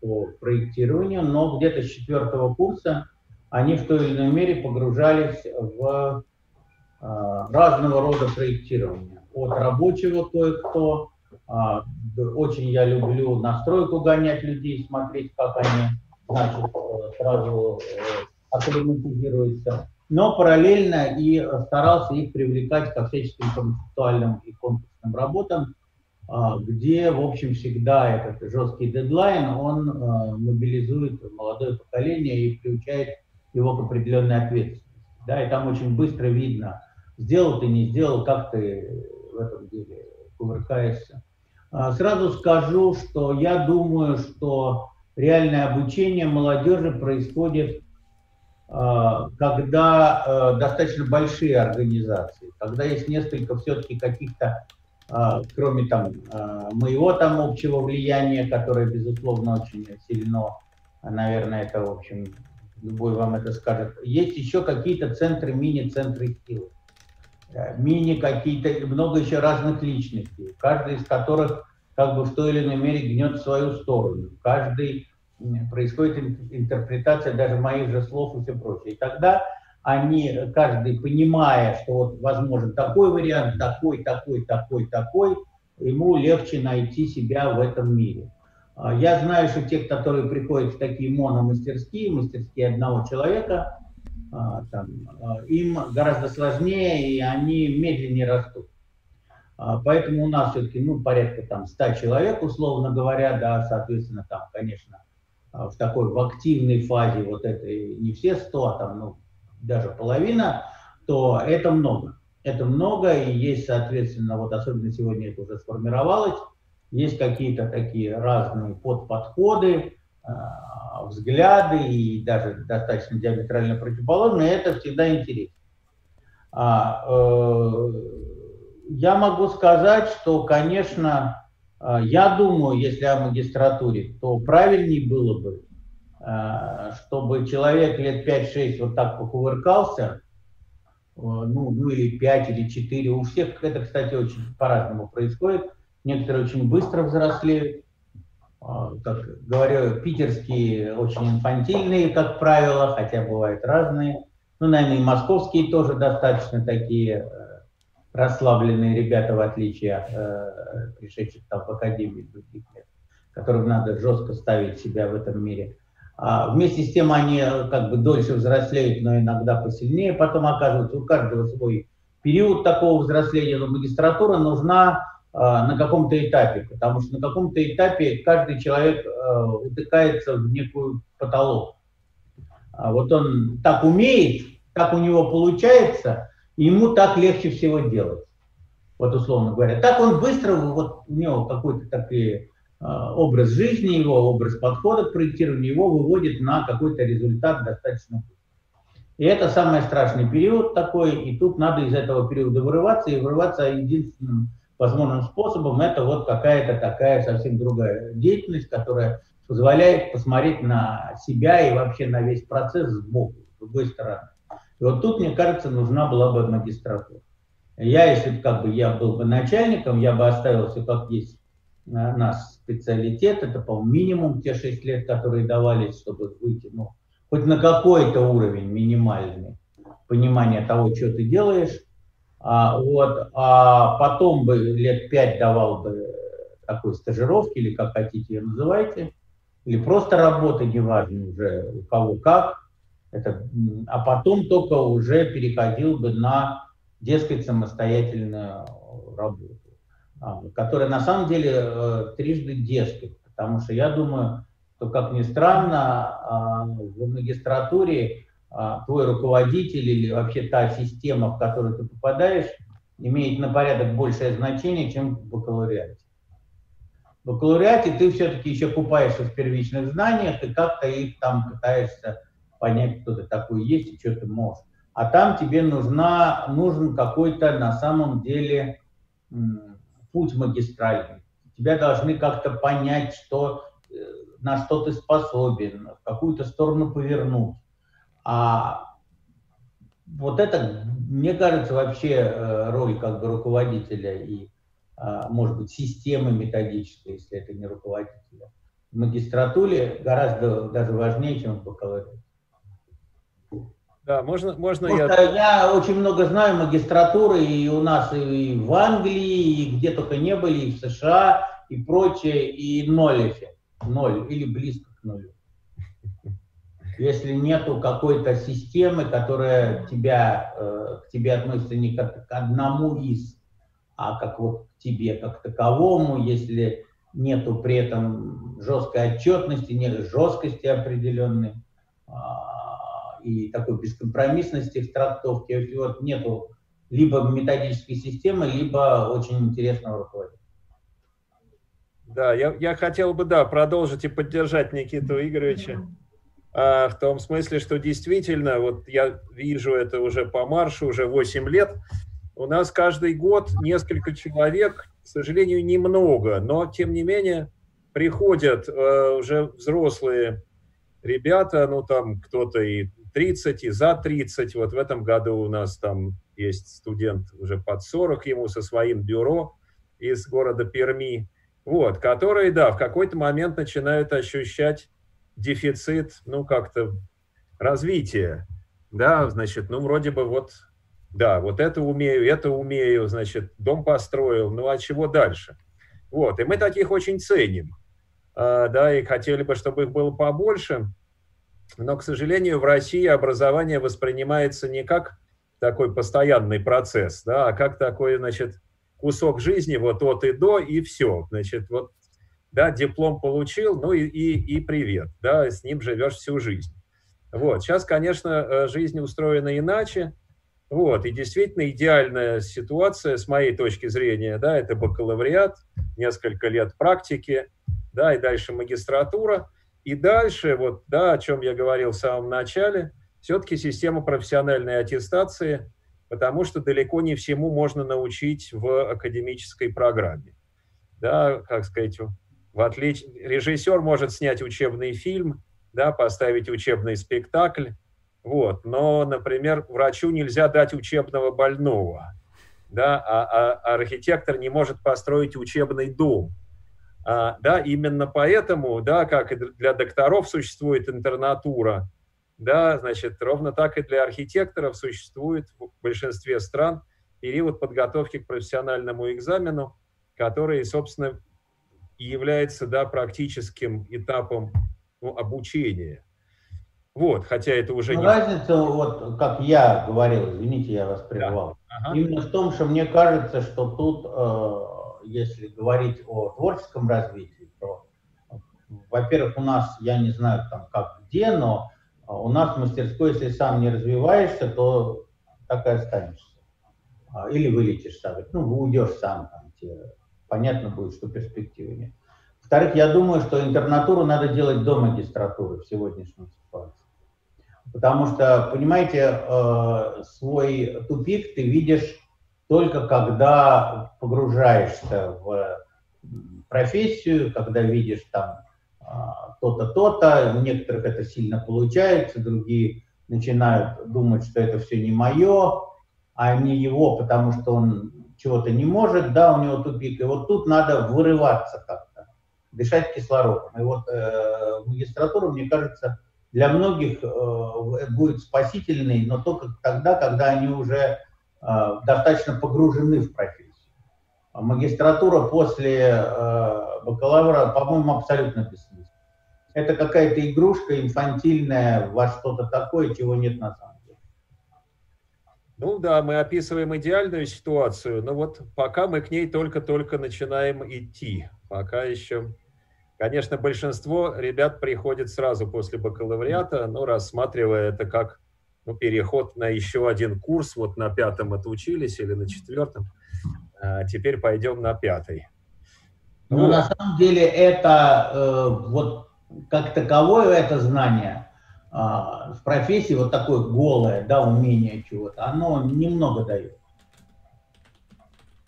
по проектированию, но где-то с четвертого курса они в той или иной мере погружались в разного рода проектирование. От рабочего кое-кто, а, очень я люблю настройку гонять людей, смотреть, как они значит, сразу акклиматизируются но параллельно и старался их привлекать ко всяческим концептуальным и конкурсным работам, а, где, в общем, всегда этот жесткий дедлайн, он а, мобилизует молодое поколение и приучает его к определенной ответственности. Да, и там очень быстро видно, сделал ты, не сделал, как ты в этом деле кувыркаешься. А, сразу скажу, что я думаю, что реальное обучение молодежи происходит когда э, достаточно большие организации, когда есть несколько все-таки каких-то, а, кроме там моего там общего влияния, которое, безусловно, очень сильно, наверное, это, в общем, любой вам это скажет, есть еще какие-то центры, мини-центры силы, э, мини какие-то, много еще разных личностей, каждый из которых как бы в той или иной мере гнет в свою сторону. Каждый происходит интерпретация даже моих же слов и все прочее. И тогда они, каждый, понимая, что вот возможен такой вариант, такой, такой, такой, такой, ему легче найти себя в этом мире. А, я знаю, что те, которые приходят в такие мономастерские, мастерские одного человека, а, там, а, им гораздо сложнее, и они медленнее растут. Поэтому у нас все-таки ну, порядка там 100 человек, условно говоря, да, соответственно, там, конечно, в такой в активной фазе вот этой не все 100, а там ну, даже половина, то это много. Это много, и есть, соответственно, вот особенно сегодня это уже сформировалось, есть какие-то такие разные подподходы, а, взгляды и даже достаточно диаметрально противоположные, это всегда интересно. А, э, я могу сказать, что, конечно, а, я думаю, если о магистратуре, то правильнее было бы, а, чтобы человек лет 5-6 вот так покувыркался, ну, ну или 5, или 4. У всех это, кстати, очень по-разному происходит. Некоторые очень быстро взрослеют. А, как говорю, питерские очень инфантильные, как правило, хотя бывают разные. Ну, наверное, и московские тоже достаточно такие расслабленные ребята, в отличие от э, пришедших там в академию других лет, которым надо жестко ставить себя в этом мире. А вместе с тем они э, как бы дольше взрослеют, но иногда посильнее потом оказываются. У каждого свой период такого взросления, но магистратура нужна э, на каком-то этапе, потому что на каком-то этапе каждый человек э, утыкается в некую потолок. А вот он так умеет, так у него получается – ему так легче всего делать. Вот условно говоря. Так он быстро, вот у него какой-то такой а, образ жизни, его образ подхода к проектированию его выводит на какой-то результат достаточно. И это самый страшный период такой, и тут надо из этого периода вырываться, и вырываться единственным возможным способом это вот какая-то такая совсем другая деятельность, которая позволяет посмотреть на себя и вообще на весь процесс сбоку, с другой стороны. И вот тут, мне кажется, нужна была бы магистратура. Я, если как бы я был бы начальником, я бы оставил все как есть наш специалитет. Это, по-моему, минимум те 6 лет, которые давались, чтобы выйти, ну, хоть на какой-то уровень минимальный понимания того, что ты делаешь. А, вот, а потом бы лет 5 давал бы такой стажировки, или как хотите ее называйте, или просто работы, неважно уже у кого как. Это, а потом только уже переходил бы на дескать, самостоятельную работу, а, которая на самом деле э, трижды дескать, потому что я думаю, что, как ни странно, а, в магистратуре а, твой руководитель или вообще та система, в которую ты попадаешь, имеет на порядок большее значение, чем в бакалавриате. В бакалавриате ты все-таки еще купаешься в первичных знаниях и как-то их там пытаешься понять, кто ты такой есть и что ты можешь а там тебе нужна, нужен какой-то на самом деле путь магистральный. Тебя должны как-то понять, что, э, на что ты способен, в какую-то сторону повернуть. А вот это, мне кажется, вообще э, роль как бы руководителя и, а, может быть, системы методической, если это не руководителя, в магистратуре гораздо даже важнее, чем в бакалавриате. Да, можно, можно я... Я очень много знаю магистратуры и у нас и в Англии, и где только не были, и в США, и прочее, и ноль эффект. Ноль или близко к нулю. Если нету какой-то системы, которая тебя, э, к тебе относится не как к одному из, а как вот к тебе как таковому, если нету при этом жесткой отчетности, нет жесткости определенной, а, и такой бескомпромиссности в трактовке. Вот нету либо методической системы, либо очень интересного руководителя. Да, я, я хотел бы, да, продолжить и поддержать Никиту Игоревича а, в том смысле, что действительно, вот я вижу это уже по маршу, уже 8 лет, у нас каждый год несколько человек, к сожалению, немного, но тем не менее приходят э, уже взрослые ребята, ну там кто-то и 30 и за 30. Вот в этом году у нас там есть студент уже под 40 ему со своим бюро из города Перми, вот, которые, да, в какой-то момент начинают ощущать дефицит, ну, как-то развития, да, значит, ну, вроде бы вот, да, вот это умею, это умею, значит, дом построил, ну, а чего дальше? Вот, и мы таких очень ценим, а, да, и хотели бы, чтобы их было побольше, но, к сожалению, в России образование воспринимается не как такой постоянный процесс, да, а как такой, значит, кусок жизни вот от и до, и все. Значит, вот, да, диплом получил, ну и, и, и привет, да, с ним живешь всю жизнь. Вот, сейчас, конечно, э, жизнь устроена иначе, вот, и действительно идеальная ситуация, с моей точки зрения, да, это бакалавриат, несколько лет практики, да, и дальше магистратура – и дальше, вот, да, о чем я говорил в самом начале, все-таки система профессиональной аттестации, потому что далеко не всему можно научить в академической программе. Да, как сказать, в отлич... режиссер может снять учебный фильм, да, поставить учебный спектакль, вот, но, например, врачу нельзя дать учебного больного, да, а, а, а архитектор не может построить учебный дом, да, именно поэтому, да, как и для докторов существует интернатура, да, значит, ровно так и для архитекторов существует в большинстве стран период подготовки к профессиональному экзамену, который, собственно, и является, да, практическим этапом ну, обучения. Вот, хотя это уже ну, не... Разница, вот как я говорил, извините, я вас прервал, да. ага. именно в том, что мне кажется, что тут э, если говорить о творческом развитии, то, во-первых, у нас, я не знаю там как где, но у нас в мастерской, если сам не развиваешься, то так и останешься. А, или вылетишь сам, ну, уйдешь сам, там, тебе понятно будет, что перспективы нет. Во-вторых, я думаю, что интернатуру надо делать до магистратуры в сегодняшней ситуации. Потому что, понимаете, э, свой тупик ты видишь только когда погружаешься в профессию, когда видишь там а, то-то, то-то, у некоторых это сильно получается, другие начинают думать, что это все не мое, а не его, потому что он чего-то не может, да, у него тупик. И вот тут надо вырываться как-то, дышать кислородом. И вот э, магистратура, мне кажется, для многих э, будет спасительной, но только тогда, когда они уже э, достаточно погружены в профессию. А магистратура после э, бакалавра, по-моему, абсолютно бессмысленна. Это какая-то игрушка инфантильная во что-то такое, чего нет на самом деле. Ну да, мы описываем идеальную ситуацию, но вот пока мы к ней только-только начинаем идти. Пока еще, конечно, большинство ребят приходит сразу после бакалавриата, но рассматривая это как ну, переход на еще один курс, вот на пятом отучились или на четвертом, а теперь пойдем на пятый. Ну, вот. на самом деле это э, вот как таковое это знание э, в профессии вот такое голое, да, умение чего-то, оно немного дает.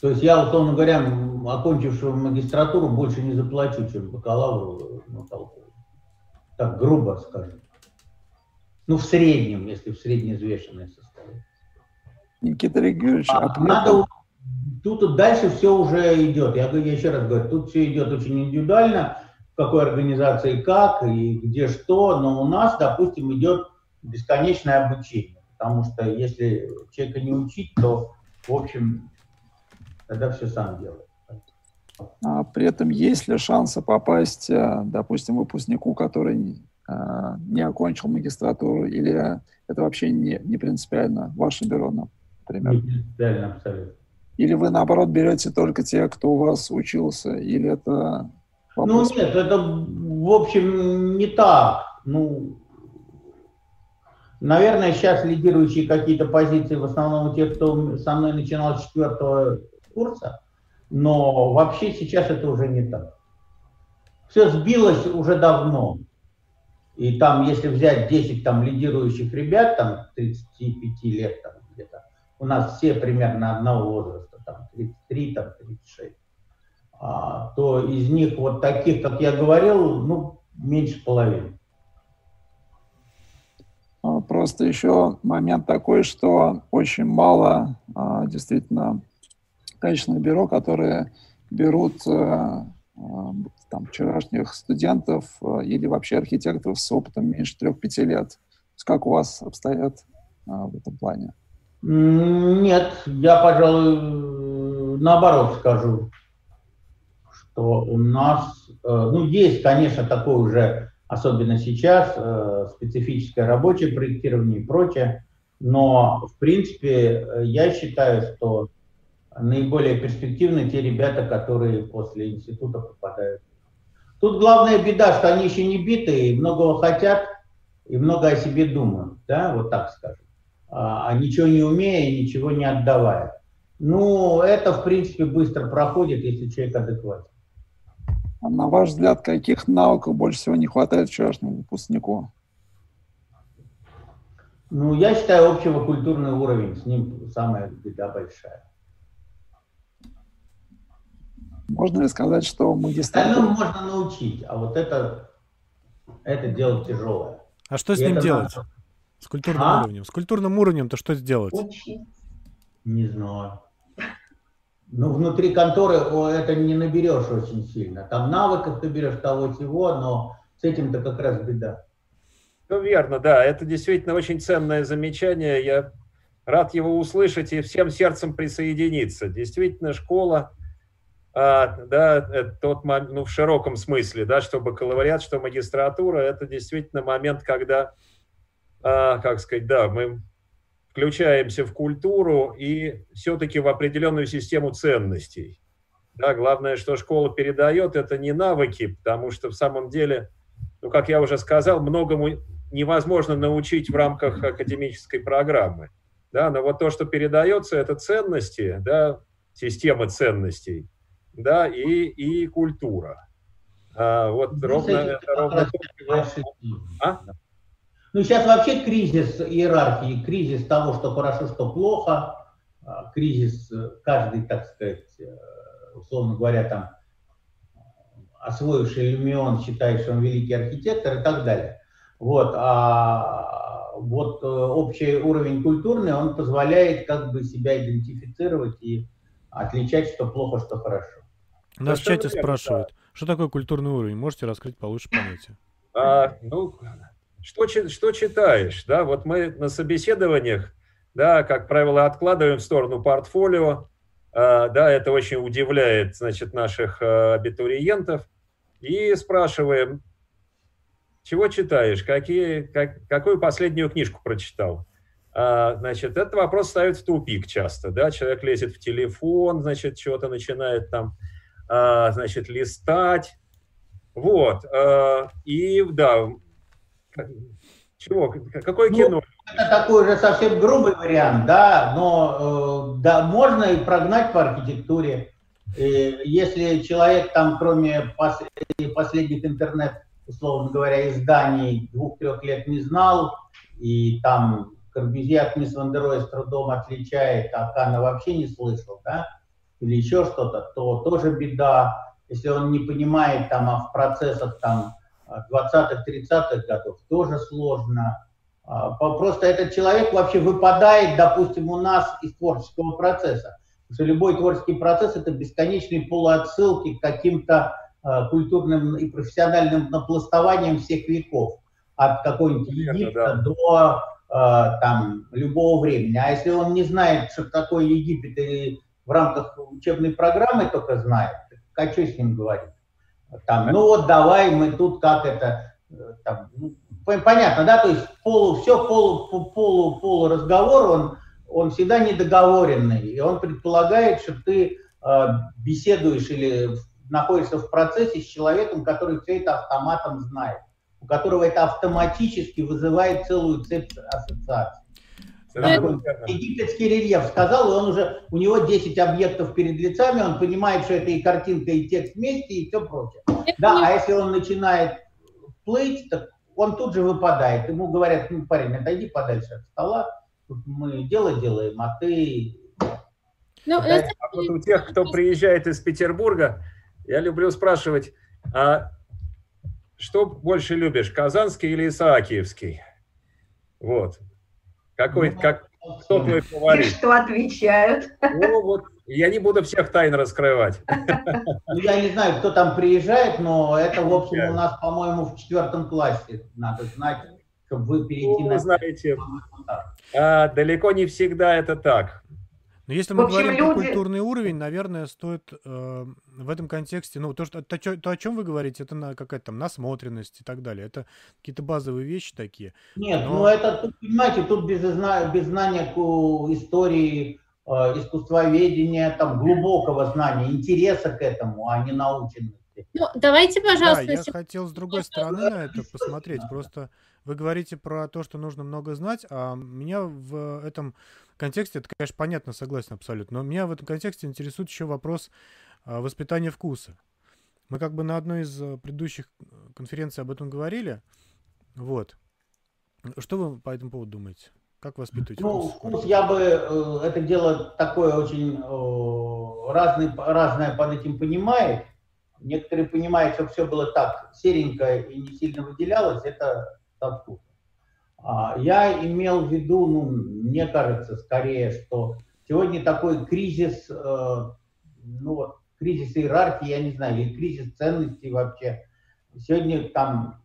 То есть я, условно говоря, окончившего магистратуру больше не заплачу, чем бакалавру ну, толково. Так грубо скажем. Ну, в среднем, если в среднеизвешенное состояние. Никита Григорьевич, а, а надо, тут дальше все уже идет. Я, я еще раз говорю, тут все идет очень индивидуально, в какой организации как и где что, но у нас, допустим, идет бесконечное обучение. Потому что если человека не учить, то, в общем, тогда все сам делает. А при этом есть ли шансы попасть, э, допустим, выпускнику, который не окончил магистратуру, или это вообще не, не принципиально, ваше бюро, например? Не принципиально, абсолютно. Или вы, наоборот, берете только тех, кто у вас учился? Или это вопрос? Ну, нет, это, в общем, не так. Ну, наверное, сейчас лидирующие какие-то позиции в основном у тех, кто со мной начинал с четвертого курса, но вообще сейчас это уже не так. Все сбилось уже давно. И там, если взять 10 там лидирующих ребят, там 35 лет там где-то, у нас все примерно одного возраста, там 33, там 36, а, то из них вот таких, как я говорил, ну, меньше половины. А, просто еще момент такой, что очень мало а, действительно качественных бюро, которые берут э, там, вчерашних студентов или вообще архитекторов с опытом меньше 3-5 лет. Как у вас обстоят в этом плане? Нет, я, пожалуй, наоборот скажу, что у нас, э, ну, есть, конечно, такое уже, особенно сейчас, э, специфическое рабочее проектирование и прочее, но, в принципе, я считаю, что наиболее перспективны те ребята, которые после института попадают. Тут главная беда, что они еще не битые, многого хотят и много о себе думают, да, вот так скажем. А, а ничего не умея и ничего не отдавая. Ну, это, в принципе, быстро проходит, если человек адекватен. А на ваш взгляд, каких навыков больше всего не хватает вчерашнему выпускнику? Ну, я считаю, общего культурный уровень, с ним самая беда большая. Можно ли сказать, что магистратура... Остальное можно научить, а вот это, это дело тяжелое. А что с И ним делать? Надо... С культурным а? уровнем. С культурным уровнем-то что сделать? Не знаю. Ну, внутри конторы это не наберешь очень сильно. Там навыков ты берешь того всего, но с этим-то как раз беда. Ну, верно, да. Это действительно очень ценное замечание. Я рад его услышать и всем сердцем присоединиться. Действительно, школа, да, тот ну, в широком смысле, да, что бакалавриат, что магистратура, это действительно момент, когда а, как сказать, да, мы включаемся в культуру и все-таки в определенную систему ценностей. Да, главное, что школа передает, это не навыки, потому что в самом деле, ну, как я уже сказал, многому невозможно научить в рамках академической программы. Да, но вот то, что передается, это ценности, да, система ценностей, да, и, и культура. А, вот ровно, это ровно... А? Ну, сейчас вообще кризис иерархии, кризис того, что хорошо, что плохо, а, кризис э, каждый, так сказать, э, условно говоря, там, освоивший иллюмион считает, что он великий архитектор и так далее. Вот, а вот э, общий уровень культурный, он позволяет как бы себя идентифицировать и отличать, что плохо, что хорошо. Нас в чате спрашивают, что такое культурный уровень? Можете раскрыть получше понятие? А, ну, что, что читаешь? Да, вот мы на собеседованиях, да, как правило, откладываем в сторону портфолио, а, да, это очень удивляет, значит, наших а, абитуриентов, и спрашиваем, чего читаешь, какие, как, какую последнюю книжку прочитал. А, значит, этот вопрос ставит в тупик часто, да, человек лезет в телефон, значит, чего-то начинает там, значит, листать, вот, и да, чего? Какое ну, кино? Это такой уже совсем грубый вариант, да, но э, да, можно и прогнать по архитектуре. И если человек там, кроме пос последних интернет, условно говоря, изданий двух-трех лет не знал, и там Корбюзье от мисс Вандерой с трудом отличает, а Канна вообще не слышал, да, или еще что-то, то тоже беда. Если он не понимает там а в процессах там 20-30-х годов тоже сложно. А, просто этот человек вообще выпадает, допустим, у нас из творческого процесса. Потому что любой творческий процесс – это бесконечные полуотсылки к каким-то а, культурным и профессиональным напластованиям всех веков. От какой-нибудь Египта да. до а, там, любого времени. А если он не знает, что такое Египет, и в рамках учебной программы только знает, а что с ним говорить? Там, ну вот давай мы тут как это, э, там, ну, понятно, да, то есть полу, все полу, полу, полу разговор, он, он всегда недоговоренный, и он предполагает, что ты э, беседуешь или находишься в процессе с человеком, который все это автоматом знает, у которого это автоматически вызывает целую цепь ассоциаций. Египетский рельеф сказал, и он уже, у него 10 объектов перед лицами, он понимает, что это и картинка, и текст вместе, и все прочее. Да, а если он начинает плыть, так он тут же выпадает. Ему говорят, ну, парень, отойди подальше от стола, тут мы дело делаем, а ты... Ну, это... А вот у тех, кто приезжает из Петербурга, я люблю спрашивать, а что больше любишь, казанский или исаакиевский? Вот. Какой, ну, как, кто твой фаворит? И что отвечают? Ну, вот, я не буду всех тайн раскрывать. [laughs] Ну, я не знаю, кто там приезжает, но это, в общем, у нас, по-моему, в четвертом классе надо знать, чтобы вы перейти ну, на... знаете, а, далеко не всегда это так. Но если мы общем, говорим люди... про культурный уровень, наверное, стоит э, в этом контексте, ну, то, что, то, то, о чем вы говорите, это на какая-то там насмотренность и так далее. Это какие-то базовые вещи такие. Нет, но... ну это, тут, понимаете, тут без, без знания истории, э, искусствоведения, там, глубокого знания, интереса к этому, а не наученности. Ну, давайте, пожалуйста... Да, я хотел с другой стороны на это посмотреть. Просто вы говорите про то, что нужно много знать, а меня в этом контексте, это, конечно, понятно, согласен абсолютно, но меня в этом контексте интересует еще вопрос а, воспитания вкуса. Мы как бы на одной из э, предыдущих э, конференций об этом говорили. Вот. Что вы по этому поводу думаете? Как воспитывать ну, вкус? вкус я бы, э, это дело такое очень разный, разное под этим понимает. Некоторые понимают, что все было так серенько и не сильно выделялось, это со вкусом. А, я имел в виду, ну, мне кажется, скорее, что сегодня такой кризис, э, ну кризис иерархии, я не знаю, или кризис ценностей вообще. Сегодня там,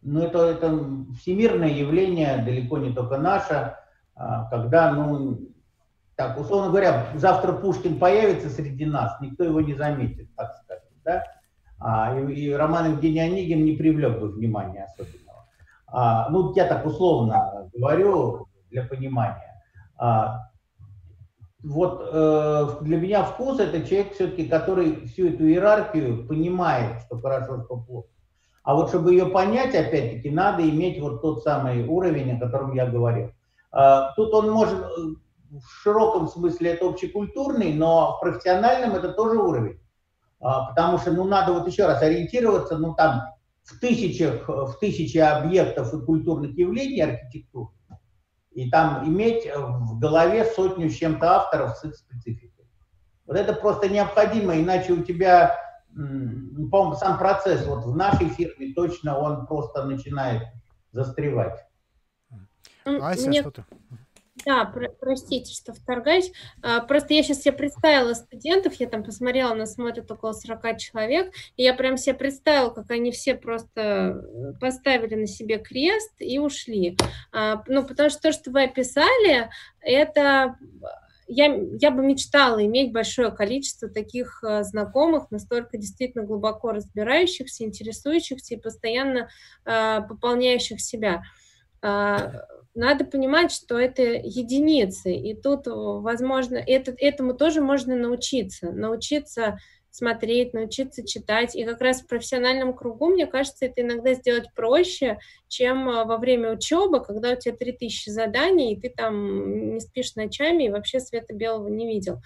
ну это, это всемирное явление, далеко не только наше, а, когда, ну, так, условно говоря, завтра Пушкин появится среди нас, никто его не заметит, так сказать, да? А, и, и Роман Евгений Онегин не привлек бы внимания особенно. А, ну, я так условно говорю для понимания. А, вот э, для меня вкус это человек все-таки, который всю эту иерархию понимает, что хорошо, что плохо. А вот чтобы ее понять, опять-таки, надо иметь вот тот самый уровень, о котором я говорил. А, тут он может, э, в широком смысле это общекультурный, но в профессиональном это тоже уровень. А, потому что, ну, надо вот еще раз ориентироваться, ну, там, в тысячах, в тысячи объектов и культурных явлений архитектуры, и там иметь в голове сотню с чем-то авторов с их спецификой. Вот это просто необходимо, иначе у тебя, по-моему, сам процесс вот в нашей фирме точно он просто начинает застревать. Ася, Мне... что ты? Да, про- простите, что вторгаюсь. А, просто я сейчас себе представила студентов, я там посмотрела, нас смотрит около 40 человек, и я прям себе представила, как они все просто э, поставили на себе крест и ушли. А, ну, потому что то, что вы описали, это я, я бы мечтала иметь большое количество таких э, знакомых, настолько действительно глубоко разбирающихся, интересующихся и постоянно э, пополняющих себя. Э, надо понимать, что это единицы, и тут, возможно, это, этому тоже можно научиться, научиться смотреть, научиться читать. И как раз в профессиональном кругу, мне кажется, это иногда сделать проще, чем э, во время учебы, когда у тебя 3000 заданий, и ты там не спишь ночами и вообще света белого не видел.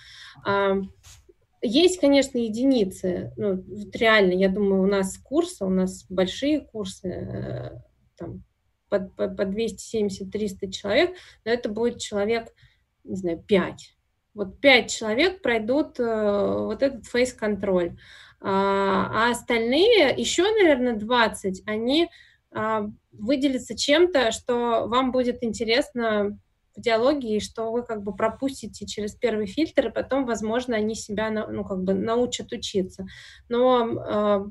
Есть, конечно, единицы. Ну, реально, я думаю, у нас курсы, у нас большие курсы, э, там, под, под, под 270-300 человек, но это будет человек, не знаю, 5. Вот 5 человек пройдут э, вот этот фейс-контроль. А, а остальные, еще, наверное, 20, они а, выделятся чем-то, что вам будет интересно в диалоге, и что вы как бы пропустите через первый фильтр, и потом, возможно, они себя ну, как бы научат учиться. Но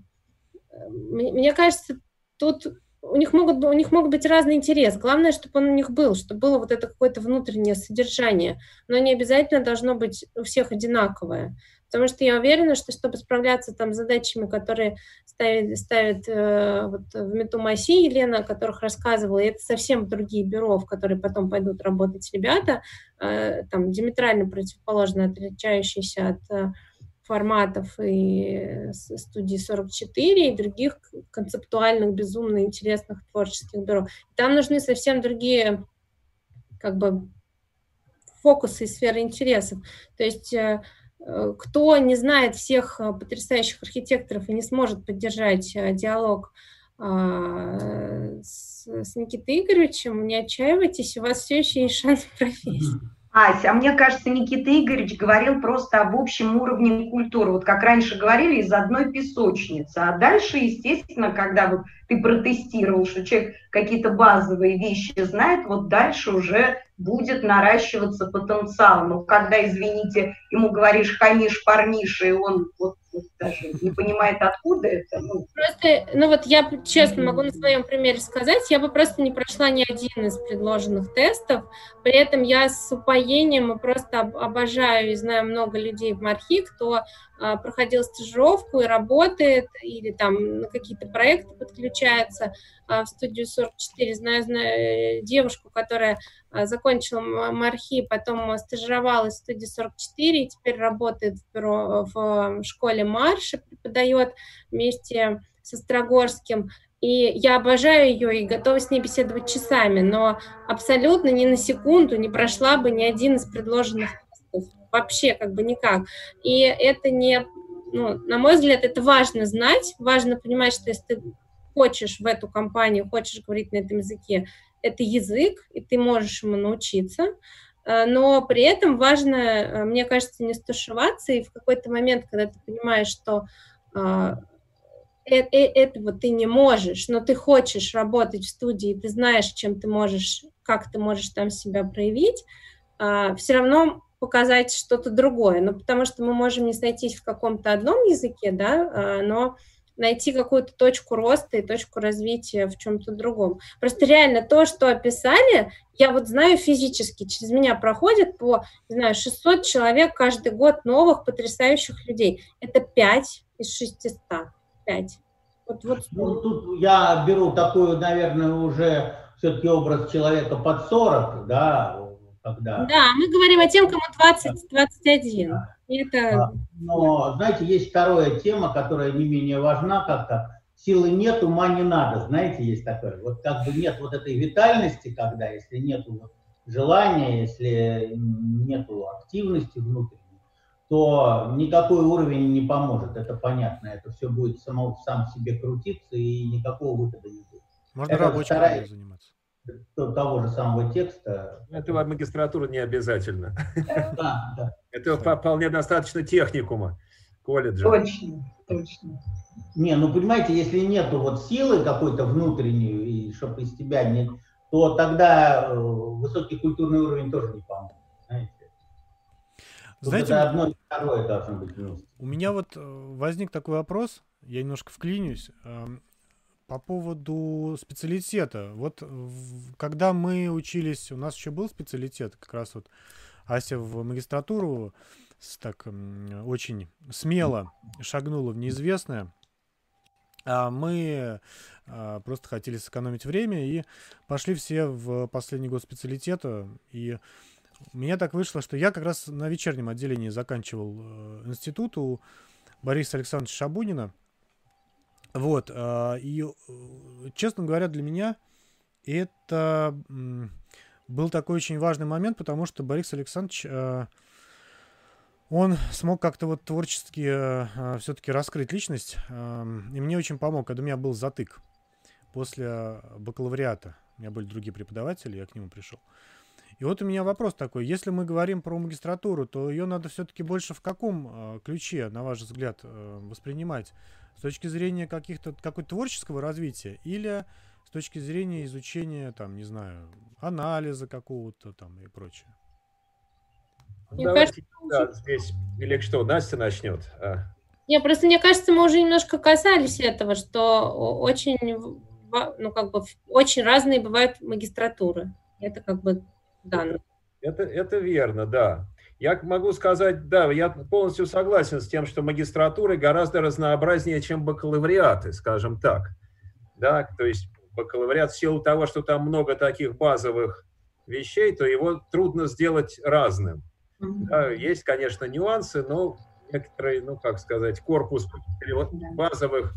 э, мне кажется, тут у них, могут, у них могут быть разный интерес. Главное, чтобы он у них был, чтобы было вот это какое-то внутреннее содержание. Но не обязательно должно быть у всех одинаковое. Потому что я уверена, что чтобы справляться там с задачами, которые ставит, ставит э, вот в Метумаси Елена, о которых рассказывала, и это совсем другие бюро, в которые потом пойдут работать ребята, э, там диаметрально противоположно отличающиеся от э, форматов и студии 44, и других концептуальных, безумно интересных творческих бюро. Там нужны совсем другие как бы фокусы и сферы интересов. То есть э, э, кто не знает всех э, потрясающих архитекторов и не сможет поддержать диалог а, с, с Никитой Игоревичем, не отчаивайтесь, у вас все еще есть шанс [laughs] в профессии. Ася, а мне кажется, Никита Игоревич говорил просто об общем уровне культуры. Вот как раньше говорили, из одной песочницы. А дальше, естественно, когда вот ты протестировал, что человек какие-то базовые вещи знает, вот дальше уже будет наращиваться потенциал. Но когда, извините, ему говоришь хамиш, парниша, и он вот даже не понимает, откуда это. Ну. Просто, ну вот я честно могу на своем примере сказать, я бы просто не прошла ни один из предложенных тестов, при этом я с упоением и просто обожаю и знаю много людей в Мархи, кто а, проходил стажировку и работает, или там на какие-то проекты подключается а, в студию 44. Знаю, знаю девушку, которая закончила Мархи, потом стажировалась в студии 44 и теперь работает в, бюро, в школе Марша, преподает вместе со Строгорским. И я обожаю ее и готова с ней беседовать часами, но абсолютно ни на секунду не прошла бы ни один из предложенных вообще как бы никак. И это не, ну, на мой взгляд, это важно знать, важно понимать, что если ты хочешь в эту компанию, хочешь говорить на этом языке, это язык, и ты можешь ему научиться, э, но при этом важно, э, мне кажется, не стушеваться, и в какой-то момент, когда ты понимаешь, что э, этого ты не можешь, но ты хочешь работать в студии, ты знаешь, чем ты можешь, как ты можешь там себя проявить, все равно показать что-то другое, ну, потому что мы можем не сойтись в каком-то одном языке, да, но найти какую-то точку роста и точку развития в чем-то другом. Просто реально то, что описали, я вот знаю физически, через меня проходит по, не знаю, 600 человек каждый год новых потрясающих людей. Это 5 из 600. 5. Вот, вот. Ну, тут я беру такую, наверное, уже все-таки образ человека под 40, да, когда... Да, мы говорим о тем, кому 20-21. Да. Это... А, но, знаете, есть вторая тема, которая не менее важна как-то. Силы нет, ума не надо. Знаете, есть такое. Вот как бы нет вот этой витальности, когда, если нет желания, если нет активности внутренней, то никакой уровень не поможет, это понятно. Это все будет само, сам себе крутиться и никакого выхода не будет. Можно рабочим вторая... заниматься. Того же самого текста. Это в магистратура не обязательно. Да, да. Это вполне достаточно техникума колледжа. Точно, точно. Не, ну понимаете, если нету вот силы какой-то внутренней, и чтобы из тебя не, то тогда э, высокий культурный уровень тоже не поможет. Знаете? Знаете, это одно и второе должно быть вместе. У меня вот э, возник такой вопрос, я немножко вклинюсь, эм, по поводу специалитета. Вот когда мы учились, у нас еще был специалитет, как раз вот Ася в магистратуру так очень смело шагнула в неизвестное. А мы а, просто хотели сэкономить время и пошли все в последний год специалитета. И у меня так вышло, что я как раз на вечернем отделении заканчивал э, институт у Бориса Александровича Шабунина. Вот. Э, и, э, честно говоря, для меня это был такой очень важный момент, потому что Борис Александрович... Э, он смог как-то вот творчески э все-таки раскрыть личность, и мне очень помог, когда у меня был затык после бакалавриата. У меня были другие преподаватели, я к нему пришел. И вот у меня вопрос такой. Если мы говорим про магистратуру, то ее надо все-таки больше в каком ключе, на ваш взгляд, воспринимать? С точки зрения каких-то какой-то творческого развития или с точки зрения изучения, там, не знаю, анализа какого-то там и прочее? Мне Давайте, кажется, да, здесь, или что, Настя начнет. А. Не, просто мне кажется, мы уже немножко касались этого, что очень, ну, как бы, очень разные бывают магистратуры. Это как бы данные. Это, это верно, да. Я могу сказать, да, я полностью согласен с тем, что магистратуры гораздо разнообразнее, чем бакалавриаты, скажем так. Да, то есть бакалавриат в силу того, что там много таких базовых вещей, то его трудно сделать разным. Да, есть, конечно, нюансы, но некоторый, ну, как сказать, корпус базовых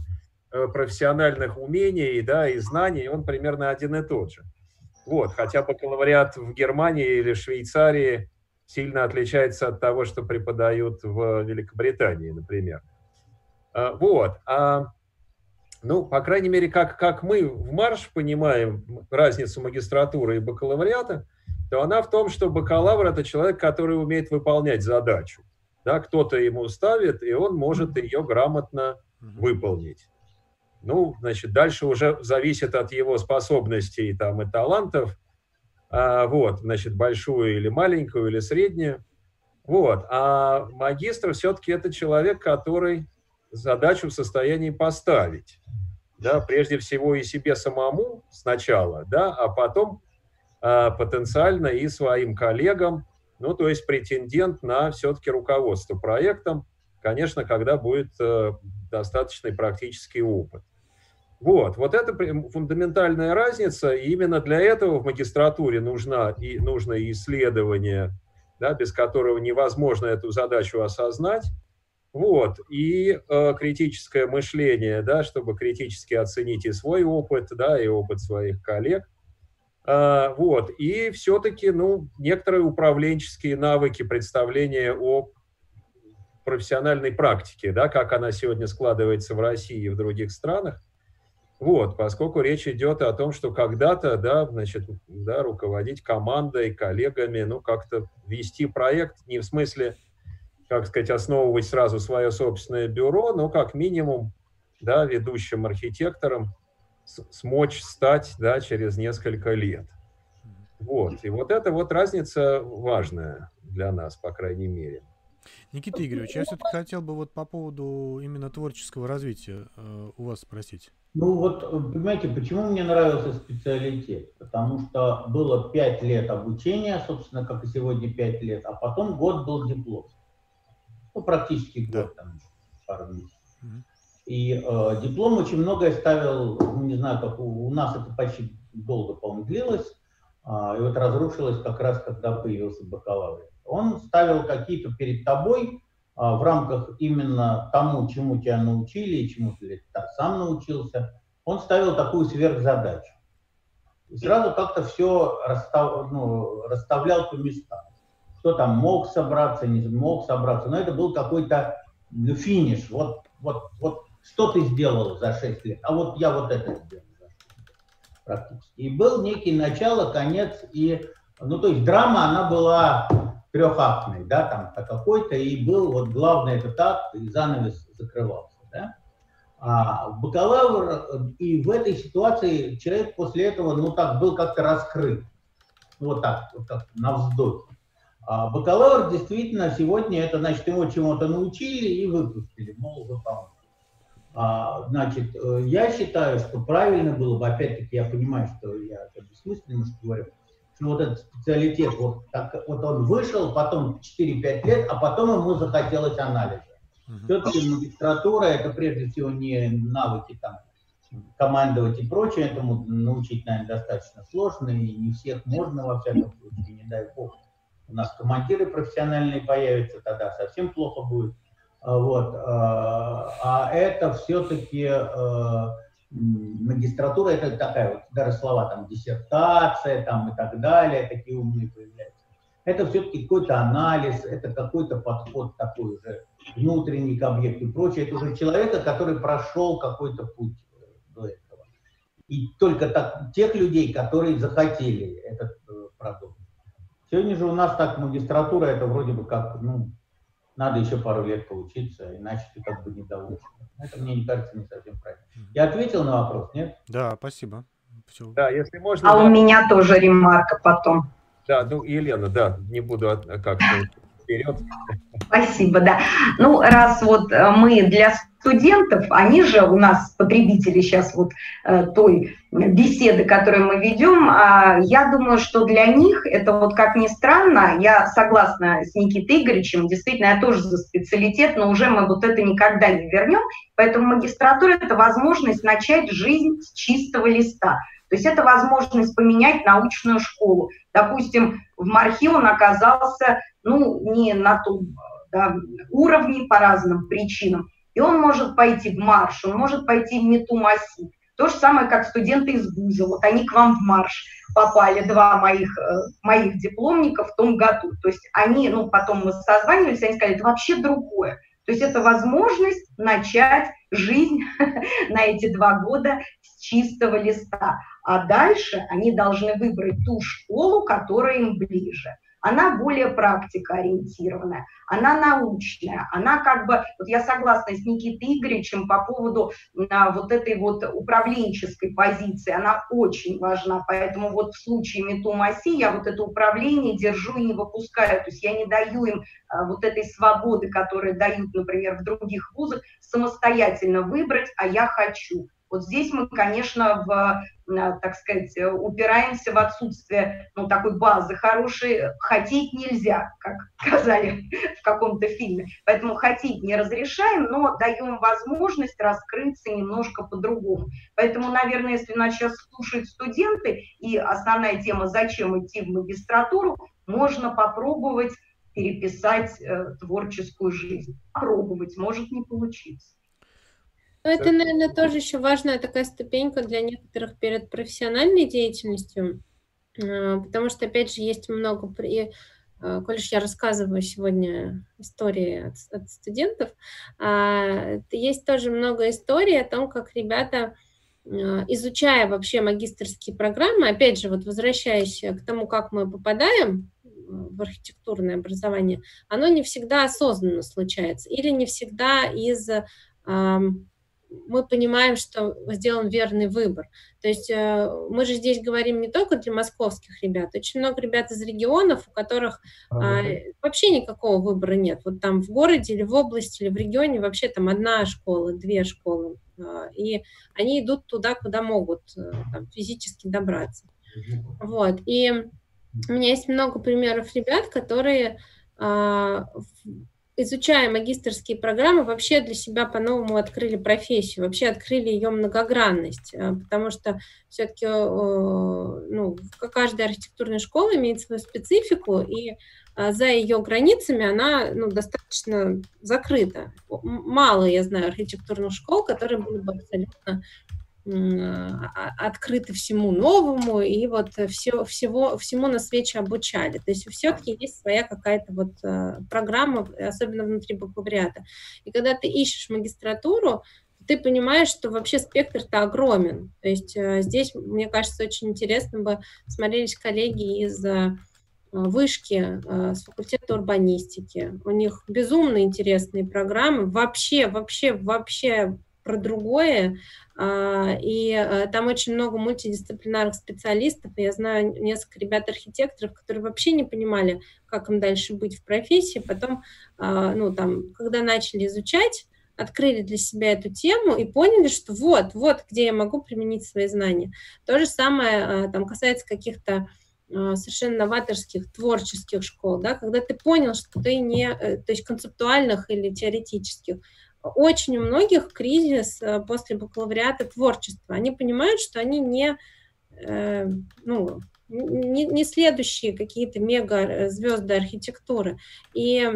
э, профессиональных умений да, и знаний, он примерно один и тот же. Вот, хотя бакалавриат в Германии или Швейцарии сильно отличается от того, что преподают в Великобритании, например. А, вот. А, ну, по крайней мере, как, как мы в Марш понимаем разницу магистратуры и бакалавриата, то она в том, что бакалавр – это человек, который умеет выполнять задачу. Да, кто-то ему ставит, и он может ее грамотно выполнить. Ну, значит, дальше уже зависит от его способностей там, и талантов. А, вот, значит, большую или маленькую, или среднюю. Вот. А магистр все-таки это человек, который задачу в состоянии поставить. Да, прежде всего и себе самому сначала, да, а потом а, потенциально и своим коллегам, ну, то есть претендент на все-таки руководство проектом, конечно, когда будет э, достаточный практический опыт. Вот, вот это фундаментальная разница, и именно для этого в магистратуре нужна, и, нужно исследование, да, без которого невозможно эту задачу осознать, вот, и э, критическое мышление, да, чтобы критически оценить и свой опыт, да, и опыт своих коллег, а, вот. И все-таки ну, некоторые управленческие навыки, представления о профессиональной практике, да, как она сегодня складывается в России и в других странах. Вот, поскольку речь идет о том, что когда-то, да, значит, да, руководить командой, коллегами, ну, как-то вести проект, не в смысле, как сказать, основывать сразу свое собственное бюро, но как минимум, да, ведущим архитектором, смочь стать да, через несколько лет. Вот. И вот эта вот разница важная для нас, по крайней мере. Никита Игоревич, я все-таки хотел бы вот по поводу именно творческого развития э, у вас спросить. Ну вот, понимаете, почему мне нравился специалитет? Потому что было пять лет обучения, собственно, как и сегодня пять лет, а потом год был диплом. Ну, практически год, да. там, пару месяцев. Угу. И э, диплом очень многое ставил, ну, не знаю, как у, у нас это почти долго, по-моему, длилось, э, и вот разрушилось как раз, когда появился бакалавр. Он ставил какие-то перед тобой э, в рамках именно тому, чему тебя научили, и чему ты сам научился, он ставил такую сверхзадачу. И сразу как-то все расстав, ну, расставлял по местам. кто там мог собраться, не мог собраться, но это был какой-то ну, финиш. Вот, вот, вот что ты сделал за 6 лет, а вот я вот это сделал практически. И был некий начало, конец, и, ну, то есть драма, она была трехактной, да, там какой-то, и был вот главный этот акт, и занавес закрывался, да. А бакалавр, и в этой ситуации человек после этого, ну, так, был как-то раскрыт, вот так, вот так, на вздохе. А бакалавр действительно сегодня это, значит, его чему-то научили и выпустили, мол, выполняй. А, значит, э, я считаю, что правильно было бы, опять-таки, я понимаю, что я это бессмысленно говорю, что вот этот специалитет, вот, так, вот он вышел, потом 4-5 лет, а потом ему захотелось анализа. Uh-huh. Все-таки магистратура это прежде всего не навыки там командовать и прочее, этому научить, наверное, достаточно сложно, и не всех можно, во всяком случае, не дай бог. У нас командиры профессиональные появятся, тогда совсем плохо будет. А, вот. А, а это все-таки э, магистратура, это такая вот, даже слова там диссертация там и так далее, такие умные появляются. Это все-таки какой-то анализ, это какой-то подход такой уже внутренний к объекту и прочее. Это уже человека, который прошел какой-то путь э, до этого. И только так, тех людей, которые захотели этот э, продукт. Сегодня же у нас так магистратура, это вроде бы как, ну, надо еще пару лет поучиться, иначе ты как бы не доучишь. Это мне не кажется не совсем правильно. Я ответил на вопрос, нет? Да, спасибо. Все. Да, если можно. А да. у меня тоже ремарка потом. Да, ну, Елена, да, не буду как-то вперед. Спасибо, да. Ну, раз вот э, мы для студентов, они же у нас потребители сейчас вот э, той беседы, которую мы ведем, э, я думаю, что для них это вот как ни странно, я согласна с Никитой Игоревичем, действительно, я тоже за специалитет, но уже мы вот это никогда не вернем, поэтому магистратура – это возможность начать жизнь с чистого листа. То есть это возможность поменять научную школу. Допустим, в Мархи он оказался ну, не на том да, уровне по разным причинам. И он может пойти в марш, он может пойти в Метумаси. То же самое, как студенты из вуза. Вот они к вам в марш попали, два моих, э, моих дипломника в том году. То есть они, ну, потом мы созванивались, они сказали, это вообще другое. То есть это возможность начать жизнь [laughs] на эти два года с чистого листа. А дальше они должны выбрать ту школу, которая им ближе она более практикоориентированная, она научная, она как бы, вот я согласна с Никитой Игоревичем по поводу а, вот этой вот управленческой позиции, она очень важна, поэтому вот в случае Метумаси я вот это управление держу и не выпускаю, то есть я не даю им а, вот этой свободы, которую дают, например, в других вузах, самостоятельно выбрать, а я хочу. Вот здесь мы, конечно, в, э, так сказать, упираемся в отсутствие ну, такой базы хорошей. Хотеть нельзя, как [laughs] сказали в каком-то фильме. Поэтому хотеть не разрешаем, но даем возможность раскрыться немножко по-другому. Поэтому, наверное, если нас сейчас слушают студенты, и основная тема «Зачем идти в магистратуру?», можно попробовать переписать э, творческую жизнь. Попробовать, может не получиться. Ну, это, наверное, тоже еще важная такая ступенька для некоторых перед профессиональной деятельностью, а, потому что, опять же, есть много... И, а, коль я рассказываю сегодня истории от, от студентов, а, есть тоже много историй о том, как ребята изучая вообще магистрские программы, опять же, вот возвращаясь к тому, как мы попадаем в архитектурное образование, оно не всегда осознанно случается или не всегда из мы понимаем, что сделан верный выбор. То есть э, мы же здесь говорим не только для московских ребят, очень много ребят из регионов, у которых а, вообще никакого выбора нет. Вот там в городе или в области или в регионе вообще там одна школа, две школы, а, и они идут туда, куда могут э, там, физически добраться. Вот. И у меня есть много примеров ребят, которые а, изучая магистрские программы, вообще для себя по-новому открыли профессию, вообще открыли ее многогранность, э, потому что все-таки э, ну, каждая архитектурная школа имеет свою специфику, и э, за ее границами она ну, достаточно закрыта. Мало, я знаю, архитектурных школ, которые были бы абсолютно открыты всему новому и вот все, всего, всему на свече обучали. То есть все-таки есть своя какая-то вот э, программа, особенно внутри бакалавриата. И когда ты ищешь магистратуру, ты понимаешь, что вообще спектр-то огромен. То есть э, здесь, мне кажется, очень интересно бы смотрелись коллеги из э, вышки с факультета урбанистики. У них безумно интересные программы. Вообще, вообще, вообще про другое, а, и э, там очень много мультидисциплинарных специалистов. Я знаю несколько ребят-архитекторов, которые вообще не понимали, как им дальше быть в профессии. Потом, а, ну, там, когда начали изучать, открыли для себя эту тему и поняли, что вот, вот, где я могу применить свои знания. То же самое а, там касается каких-то совершенно новаторских, творческих школ, да, когда ты понял, что ты не, э, то есть концептуальных или теоретических, очень у многих кризис э, после бакалавриата творчества. Они понимают, что они не, э, ну, не, не следующие какие-то мега звезды архитектуры. И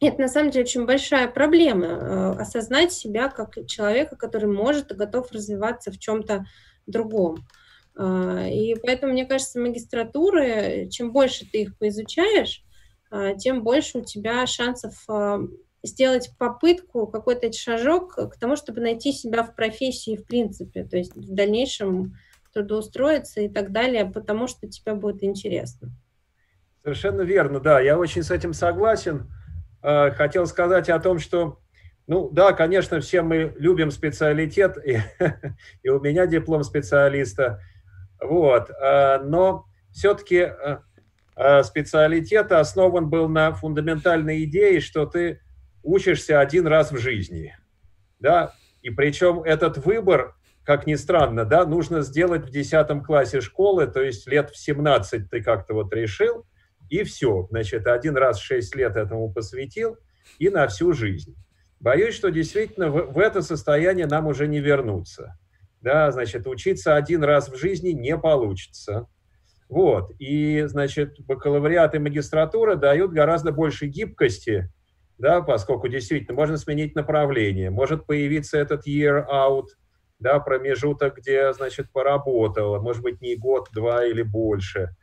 это на самом деле очень большая проблема э, осознать себя как человека, который может и готов развиваться в чем-то другом. И поэтому, мне кажется, магистратуры, чем больше ты их поизучаешь, тем больше у тебя шансов сделать попытку, какой-то шажок к тому, чтобы найти себя в профессии в принципе, то есть в дальнейшем трудоустроиться и так далее, потому что тебе будет интересно. Совершенно верно, да, я очень с этим согласен. Э, хотел сказать о том, что, ну да, конечно, все мы любим специалитет, и, [laughs] и у меня диплом специалиста, вот, э, но все-таки э, специалитет основан был на фундаментальной идее, что ты учишься один раз в жизни, да, и причем этот выбор, как ни странно, да, нужно сделать в 10 классе школы, то есть лет в 17 ты как-то вот решил, и все, значит, один раз в 6 лет этому посвятил, и на всю жизнь. Боюсь, что действительно в, в это состояние нам уже не вернуться. Да, значит, учиться один раз в жизни не получится. Вот, и, значит, бакалавриат и магистратура дают гораздо больше гибкости, да, поскольку действительно можно сменить направление, может появиться этот year out, да, промежуток, где, значит, поработала, может быть, не год, два или больше.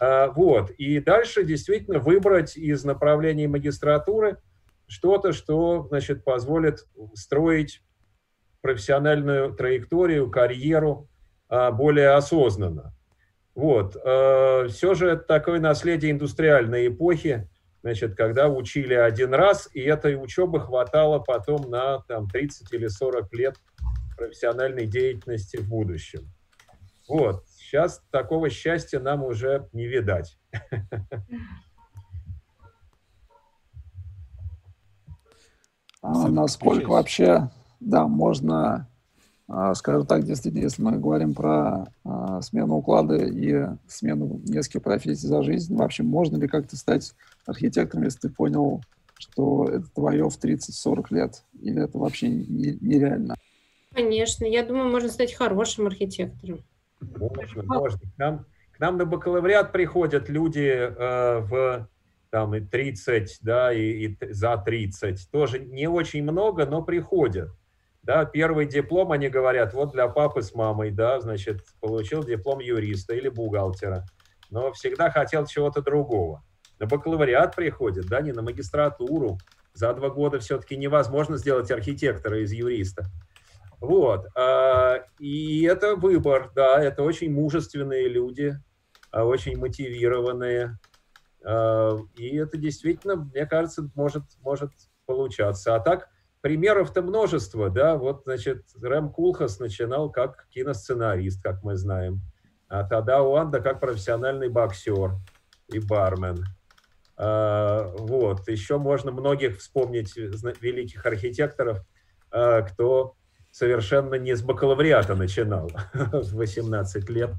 А, вот, и дальше действительно выбрать из направлений магистратуры что-то, что, значит, позволит строить профессиональную траекторию, карьеру а, более осознанно. Вот. А, все же это такое наследие индустриальной эпохи, значит, когда учили один раз, и этой учебы хватало потом на там, 30 или 40 лет профессиональной деятельности в будущем. Вот. Сейчас такого счастья нам уже не видать. А насколько вообще, да, можно скажем так, действительно, если мы говорим про а, смену уклада и смену нескольких профессий за жизнь, вообще можно ли как-то стать архитектором, если ты понял, что это твое в 30-40 лет, или это вообще нереально? Конечно, я думаю, можно стать хорошим архитектором. Можно, можно. К нам, к нам на бакалавриат приходят люди э, в там и 30, да, и, и за 30. Тоже не очень много, но приходят да, первый диплом, они говорят, вот для папы с мамой, да, значит, получил диплом юриста или бухгалтера, но всегда хотел чего-то другого. На бакалавриат приходит, да, не на магистратуру. За два года все-таки невозможно сделать архитектора из юриста. Вот. А, и это выбор, да, это очень мужественные люди, а, очень мотивированные. А, и это действительно, мне кажется, может, может получаться. А так, примеров-то множество, да, вот, значит, Рэм Кулхас начинал как киносценарист, как мы знаем, а Тада Уанда как профессиональный боксер и бармен. А, вот, еще можно многих вспомнить великих архитекторов, а, кто совершенно не с бакалавриата начинал [laughs] в 18 лет.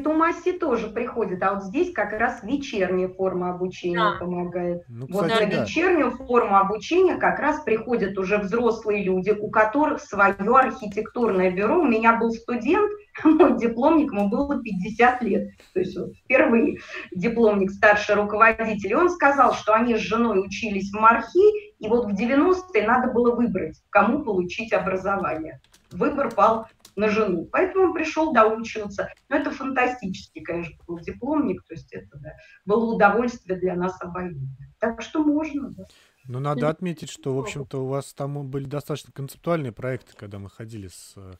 Тумаси тоже приходит, а вот здесь как раз вечерняя форма обучения да. помогает. Ну, вот кстати, на да. вечернюю форму обучения как раз приходят уже взрослые люди, у которых свое архитектурное бюро. У меня был студент, [laughs] мой дипломник, ему было 50 лет, то есть вот впервые дипломник, старший руководитель, и он сказал, что они с женой учились в Мархи, и вот в 90-е надо было выбрать, кому получить образование. Выбор пал на жену. Поэтому он пришел доучиваться. Но это фантастический, конечно, был дипломник, то есть это да, было удовольствие для нас обоих. Так что можно, да. Ну, надо отметить, что, в общем-то, у вас там были достаточно концептуальные проекты, когда мы ходили с э,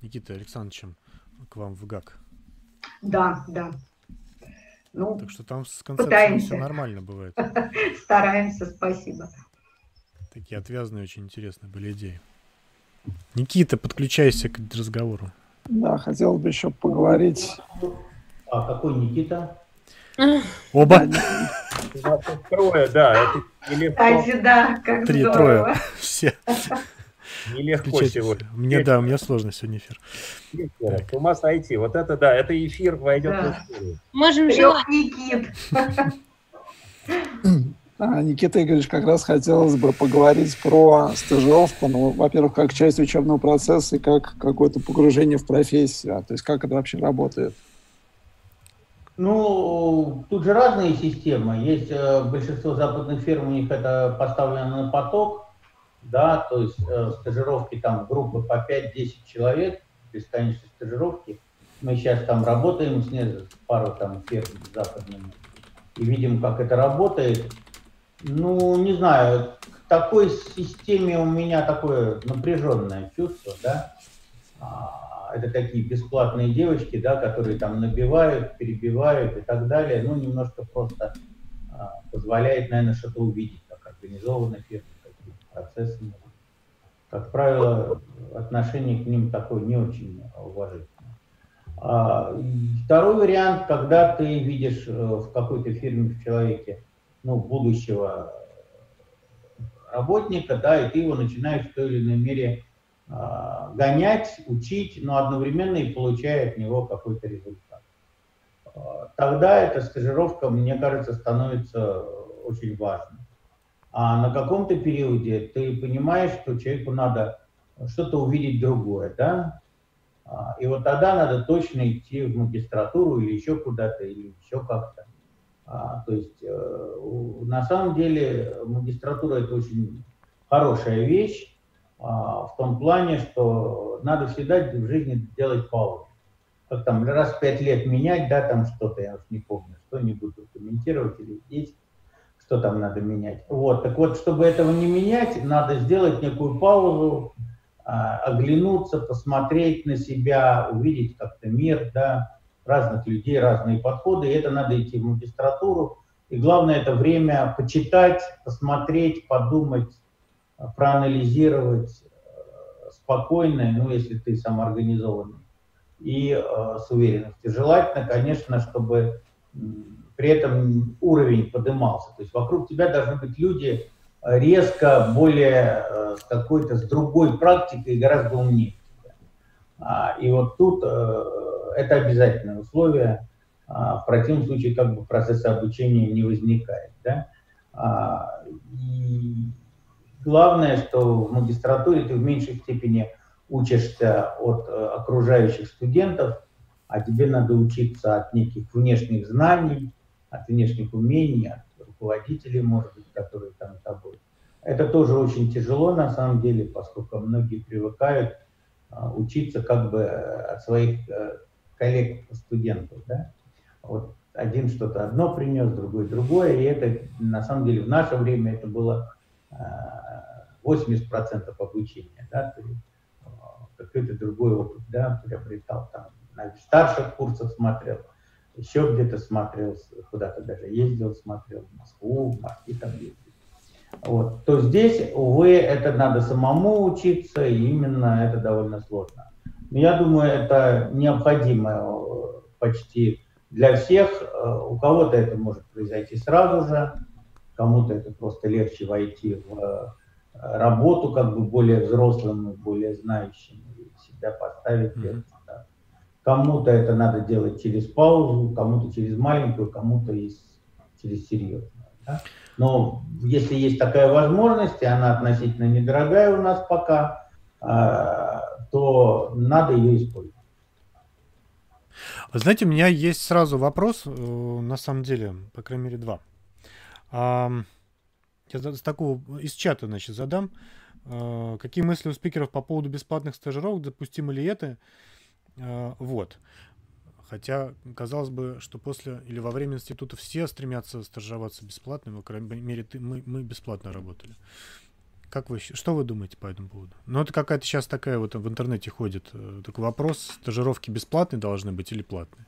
Никитой Александровичем к вам в ГАК. Да, да. Ну, так что там с концепцией все нормально бывает. [laughs] Стараемся, спасибо. Такие отвязные, очень интересные были идеи. Никита, подключайся к разговору. Да, хотел бы еще поговорить. А какой Никита? Оба. Трое, да. Это Кстати, да, как Три, трое. [laughs] Все. Нелегко сегодня. Мне, да, у меня сложно сегодня эфир. С ума сойти. Вот это, да, это эфир войдет в историю. Можем желать. Никит. [laughs] А, Никита Игоревич, как раз хотелось бы поговорить про стажировку. Ну, во-первых, как часть учебного процесса и как какое-то погружение в профессию. То есть как это вообще работает? Ну, тут же разные системы. Есть э, большинство западных фирм, у них это поставлено на поток, да, то есть э, стажировки там группы по 5-10 человек, бесконечные стажировки. Мы сейчас там работаем с, с пару там фирм западными и видим, как это работает. Ну, не знаю, к такой системе у меня такое напряженное чувство, да. А, это такие бесплатные девочки, да, которые там набивают, перебивают и так далее. Ну, немножко просто а, позволяет, наверное, что-то увидеть, как организованы фирмы, какие процессы. Как правило, отношение к ним такое не очень уважительное. А, второй вариант, когда ты видишь э, в какой-то фирме, в человеке ну, будущего работника, да, и ты его начинаешь в той или иной мере э, гонять, учить, но одновременно и получая от него какой-то результат. Тогда эта стажировка, мне кажется, становится очень важной. А на каком-то периоде ты понимаешь, что человеку надо что-то увидеть другое, да, и вот тогда надо точно идти в магистратуру или еще куда-то, или еще как-то. А, то есть э, на самом деле магистратура это очень хорошая вещь а, в том плане, что надо всегда в жизни делать паузу. Как там раз в пять лет менять, да, там что-то, я уж не помню, что не буду комментировать или здесь, что там надо менять. Вот, так вот, чтобы этого не менять, надо сделать некую паузу, а, оглянуться, посмотреть на себя, увидеть как-то мир, да, разных людей, разные подходы, и это надо идти в магистратуру. И главное это время почитать, посмотреть, подумать, проанализировать э, спокойно, ну, если ты самоорганизованный, и э, с уверенностью. Желательно, конечно, чтобы при этом уровень поднимался. То есть вокруг тебя должны быть люди резко, более э, с какой-то, с другой практикой гораздо умнее. А, и вот тут э, это обязательное условие. А, в противном случае как бы процесса обучения не возникает. Да? А, и главное, что в магистратуре ты в меньшей степени учишься от э, окружающих студентов, а тебе надо учиться от неких внешних знаний, от внешних умений, от руководителей, может быть, которые там с тобой. Это тоже очень тяжело на самом деле, поскольку многие привыкают а, учиться как бы от своих э, коллег-студентов. Да? Вот один что-то одно принес, другой другое, и это на самом деле в наше время это было 80% а, обучения. Да? А, какой-то другой опыт да, приобретал там, на старших курсах смотрел, еще где-то смотрел, куда-то даже ездил, смотрел в Москву, в Москве там ездил. Вот. То здесь, увы, это надо самому учиться, и именно это довольно сложно. Но я думаю, это необходимо э, почти для всех. Э, у кого-то это может произойти сразу же, кому-то это просто легче войти в э, работу как бы более взрослым, более знающим, и себя поставить mm-hmm. Да. Кому-то это надо делать через паузу, кому-то через маленькую, кому-то через серьезную. Да? Но если есть такая возможность, и она относительно недорогая у нас пока, а, то надо ее использовать. Знаете, у меня есть сразу вопрос, э, на самом деле, по крайней мере, два. Я с такого из чата, значит, задам. А, какие мысли у спикеров по поводу бесплатных стажировок? Допустимо ли это? А, вот. Хотя, казалось бы, что после или во время института все стремятся стажироваться бесплатно, по крайней мере, ты, мы, мы бесплатно работали. Как вы, что вы думаете по этому поводу? Ну, это какая-то сейчас такая вот в интернете ходит э, такой вопрос, стажировки бесплатные должны быть или платные?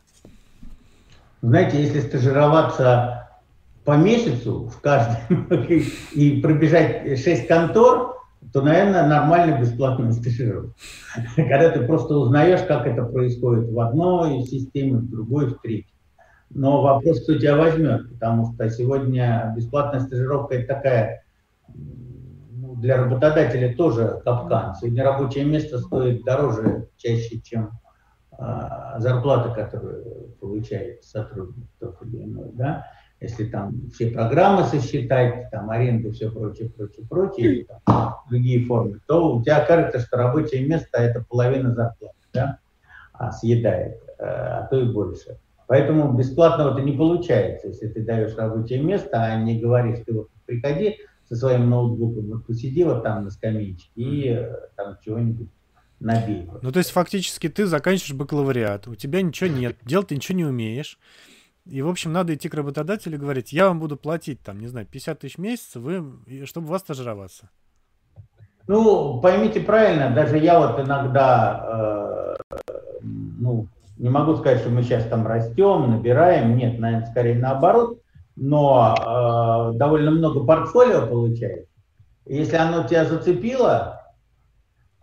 Знаете, если стажироваться по месяцу в каждом [laughs] и пробежать 6 контор, то, наверное, нормально бесплатная стажировка. [laughs] Когда ты просто узнаешь, как это происходит в одной системе, в другой, в третьей. Но вопрос, кто тебя возьмет, потому что сегодня бесплатная стажировка – это такая для работодателя тоже капкан. Сегодня рабочее место стоит дороже чаще, чем а, зарплата, которую получает сотрудник тот или иной. Да? если там все программы сосчитать, там аренду, все прочее, прочее, прочее, там, другие формы, то у тебя кажется, что рабочее место это половина зарплаты, да, а съедает, э, а то и больше. Поэтому бесплатного это не получается, если ты даешь рабочее место, а не говоришь, ты вот приходи со своим ноутбуком, вот посиди вот там на скамеечке и э, там чего-нибудь набей. Ну, то есть фактически ты заканчиваешь бакалавриат, у тебя ничего нет, [laughs] делать ты ничего не умеешь, и, в общем, надо идти к работодателю и говорить, я вам буду платить, там, не знаю, 50 тысяч в месяц, вы, чтобы у вас стажироваться. Ну, поймите правильно, даже я вот иногда, э, ну, не могу сказать, что мы сейчас там растем, набираем, нет, наверное, скорее наоборот, но э, довольно много портфолио получает. если оно тебя зацепило,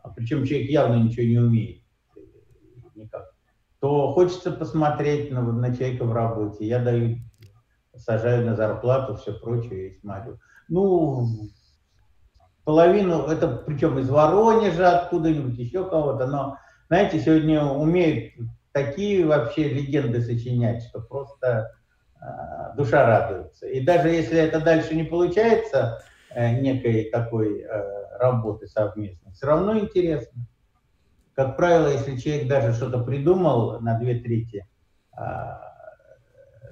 а причем человек явно ничего не умеет, никак, то хочется посмотреть на, на человека в работе. Я даю, сажаю на зарплату, все прочее и смотрю. Ну, половину, это причем из Воронежа, откуда-нибудь еще кого-то, но, знаете, сегодня умеют такие вообще легенды сочинять, что просто душа радуется. И даже если это дальше не получается, э, некой такой э, работы совместной, все равно интересно. Как правило, если человек даже что-то придумал на две трети,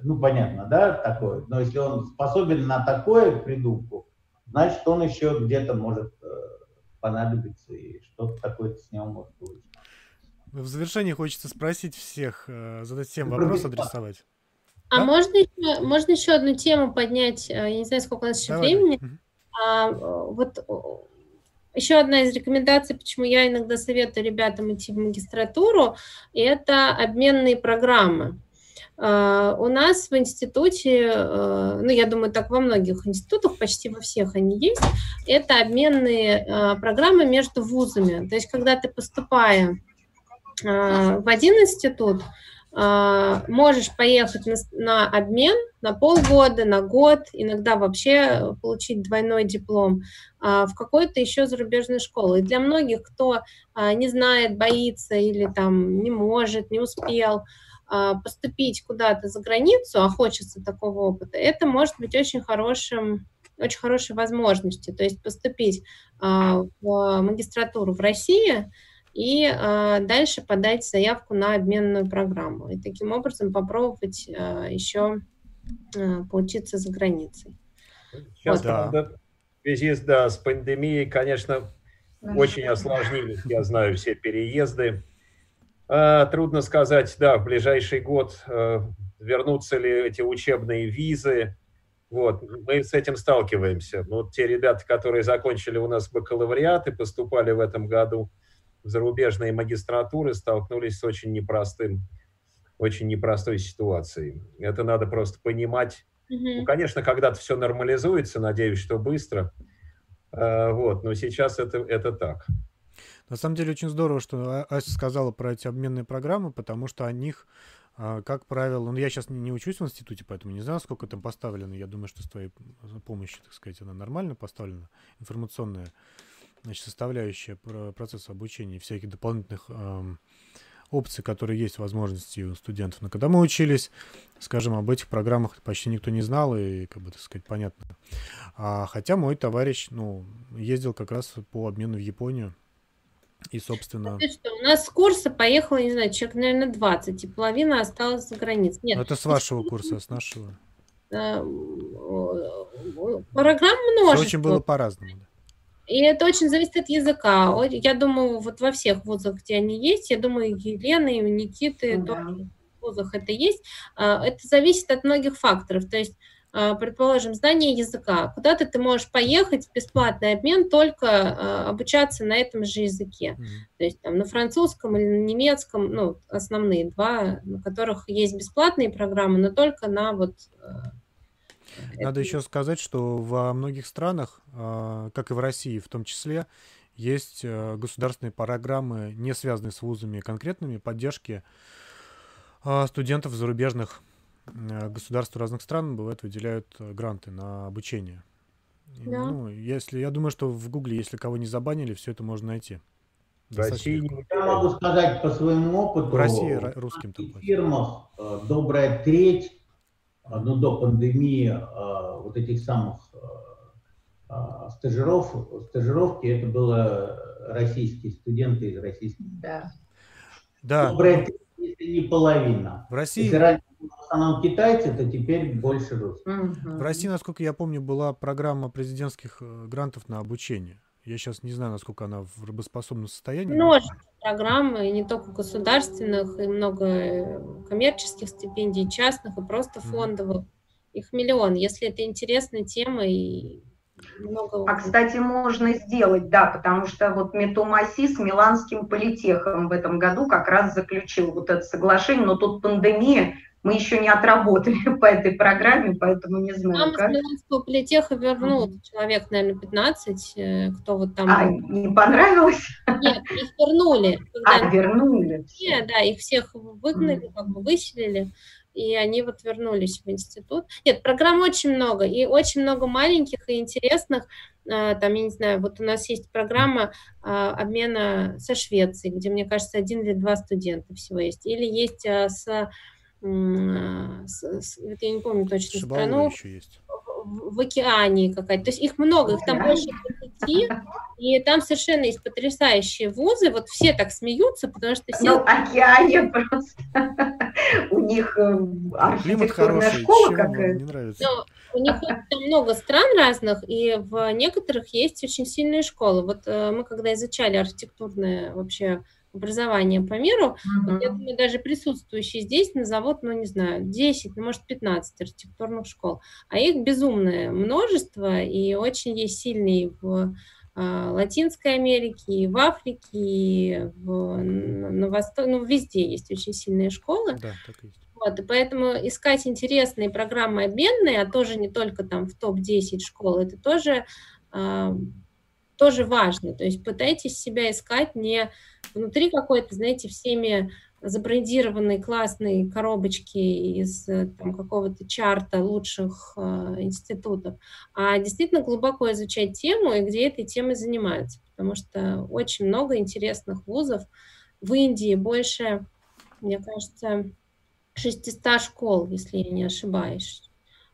ну, понятно, да, такое, но если он способен на такое придумку, значит, он еще где-то может э, понадобиться, и что-то такое с него может быть. В завершении хочется спросить всех, э, задать всем вопрос адресовать. А да? можно, еще, можно еще одну тему поднять? Э, я не знаю, сколько у нас еще Давай. времени. А, вот еще одна из рекомендаций, почему я иногда советую ребятам идти в магистратуру, это обменные программы. Uh, у нас в институте, uh, ну, я думаю, так во многих институтах, почти во всех они есть, это обменные uh, программы между вузами. То есть, когда ты, поступая в один институт, можешь поехать на, на обмен на полгода, на год, иногда вообще получить двойной диплом а, в какой-то еще зарубежной школе. И для многих, кто а, не знает, боится или там не может, не успел поступить куда-то за границу, а хочется такого опыта, это может быть очень хорошим очень хорошей возможностью, то есть поступить в магистратуру в России, и э, дальше подать заявку на обменную программу. И таким образом попробовать э, еще э, поучиться за границей. Сейчас, вот. да. в связи да, с пандемией, конечно, очень осложнились, я знаю, все переезды. А, трудно сказать, да, в ближайший год а, вернутся ли эти учебные визы. Вот, мы с этим сталкиваемся. Вот те ребята, которые закончили у нас бакалавриат и поступали в этом году, зарубежные магистратуры столкнулись с очень непростым, очень непростой ситуацией. Это надо просто понимать. Mm-hmm. Ну, конечно, когда-то все нормализуется, надеюсь, что быстро. А, вот, но сейчас это, это так. На самом деле очень здорово, что Ася сказала про эти обменные программы, потому что о них, а, как правило, ну я сейчас не учусь в институте, поэтому не знаю, сколько там поставлено. Я думаю, что с твоей помощью, так сказать, она нормально поставлена, информационная значит, составляющая процесса обучения всяких дополнительных эм, опций, которые есть возможности у студентов. Но когда мы учились, скажем, об этих программах почти никто не знал, и, как бы, так сказать, понятно. А, хотя мой товарищ, ну, ездил как раз по обмену в Японию, И, собственно... Ну, что, у нас с курса поехало, не знаю, человек, наверное, 20, и половина осталась за границей. Нет, это с вашего курса, а с нашего? Э, программ множество. Все очень было по-разному. И это очень зависит от языка. Я думаю, вот во всех вузах, где они есть, я думаю, Елены и у Никиты да. тоже в вузах это есть. А, это зависит от многих факторов. То есть а, предположим, знание языка. Куда-то ты можешь поехать, бесплатный обмен, только а, обучаться на этом же языке. Mm-hmm. То есть там на французском или на немецком, ну, основные два, на которых есть бесплатные программы, но только на вот... А, Надо еще сказать, что во многих странах, как и в России в том числе, есть государственные программы, не связанные с вузами конкретными, поддержки студентов зарубежных Э, государства разных стран бывает выделяют э, гранты на обучение. Да. Ну, если я думаю, что в Гугле, если кого не забанили, все это можно найти. В России я могу сказать по своему опыту. В России русским В фирмах э, добрая треть, ну, до пандемии вот этих самых стажиров, стажировки, это было российские студенты из российских. Да. Да. Добрая треть, если не половина. В России... Если раньше в основном китайцы, то теперь больше русских. В России, насколько я помню, была программа президентских э, грантов на обучение. Я сейчас не знаю, насколько она в работоспособном состоянии. Множество программ, и не только государственных, и много э, коммерческих стипендий, частных, и просто фондовых. Их миллион. Если это интересная тема, и много... А, кстати, можно сделать, да, потому что вот Метумаси с Миланским политехом в этом году как раз заключил вот это соглашение, но тут пандемия, мы еще не отработали [laughs] по этой программе, поэтому не знаю. Нам как. с политеха вернул mm-hmm. человек, наверное, 15, э, кто вот там... А, не понравилось? Нет, их вернули. А, вернули. Нет, да, их всех выгнали, mm-hmm. как бы выселили, и они вот вернулись в институт. Нет, программ очень много, и очень много маленьких и интересных, э, там, я не знаю, вот у нас есть программа а, обмена со Швецией, где, мне кажется, один или два студента всего есть, или есть а, с с, я не помню точно Шибалова страну. еще есть. В, в океане какая-то. То есть их много, их там больше 20, и там совершенно есть потрясающие вузы. Вот все так смеются, потому что все... Ну, океане просто. У них э, архитектурная школа какая-то. У них там много стран разных, и в некоторых есть очень сильные школы. Вот э, мы когда изучали архитектурное вообще образования по миру, uh-huh. вот я думаю, даже присутствующие здесь назовут, ну, не знаю, 10, ну, может, 15 архитектурных школ. А их безумное множество, и очень есть сильные в а, Латинской Америке, и в Африке, и в, на, на Востоке, ну, везде есть очень сильные школы. Да, так есть. Вот, и поэтому искать интересные программы обменные, а тоже не только там в топ-10 школ, это тоже, а, тоже важно. То есть пытайтесь себя искать не внутри какой-то, знаете, всеми забрендированной классной коробочки из э, там, какого-то чарта лучших э, институтов, а действительно глубоко изучать тему и где этой темой занимаются, потому что очень много интересных вузов. В Индии больше, мне кажется, 600 школ, если я не ошибаюсь,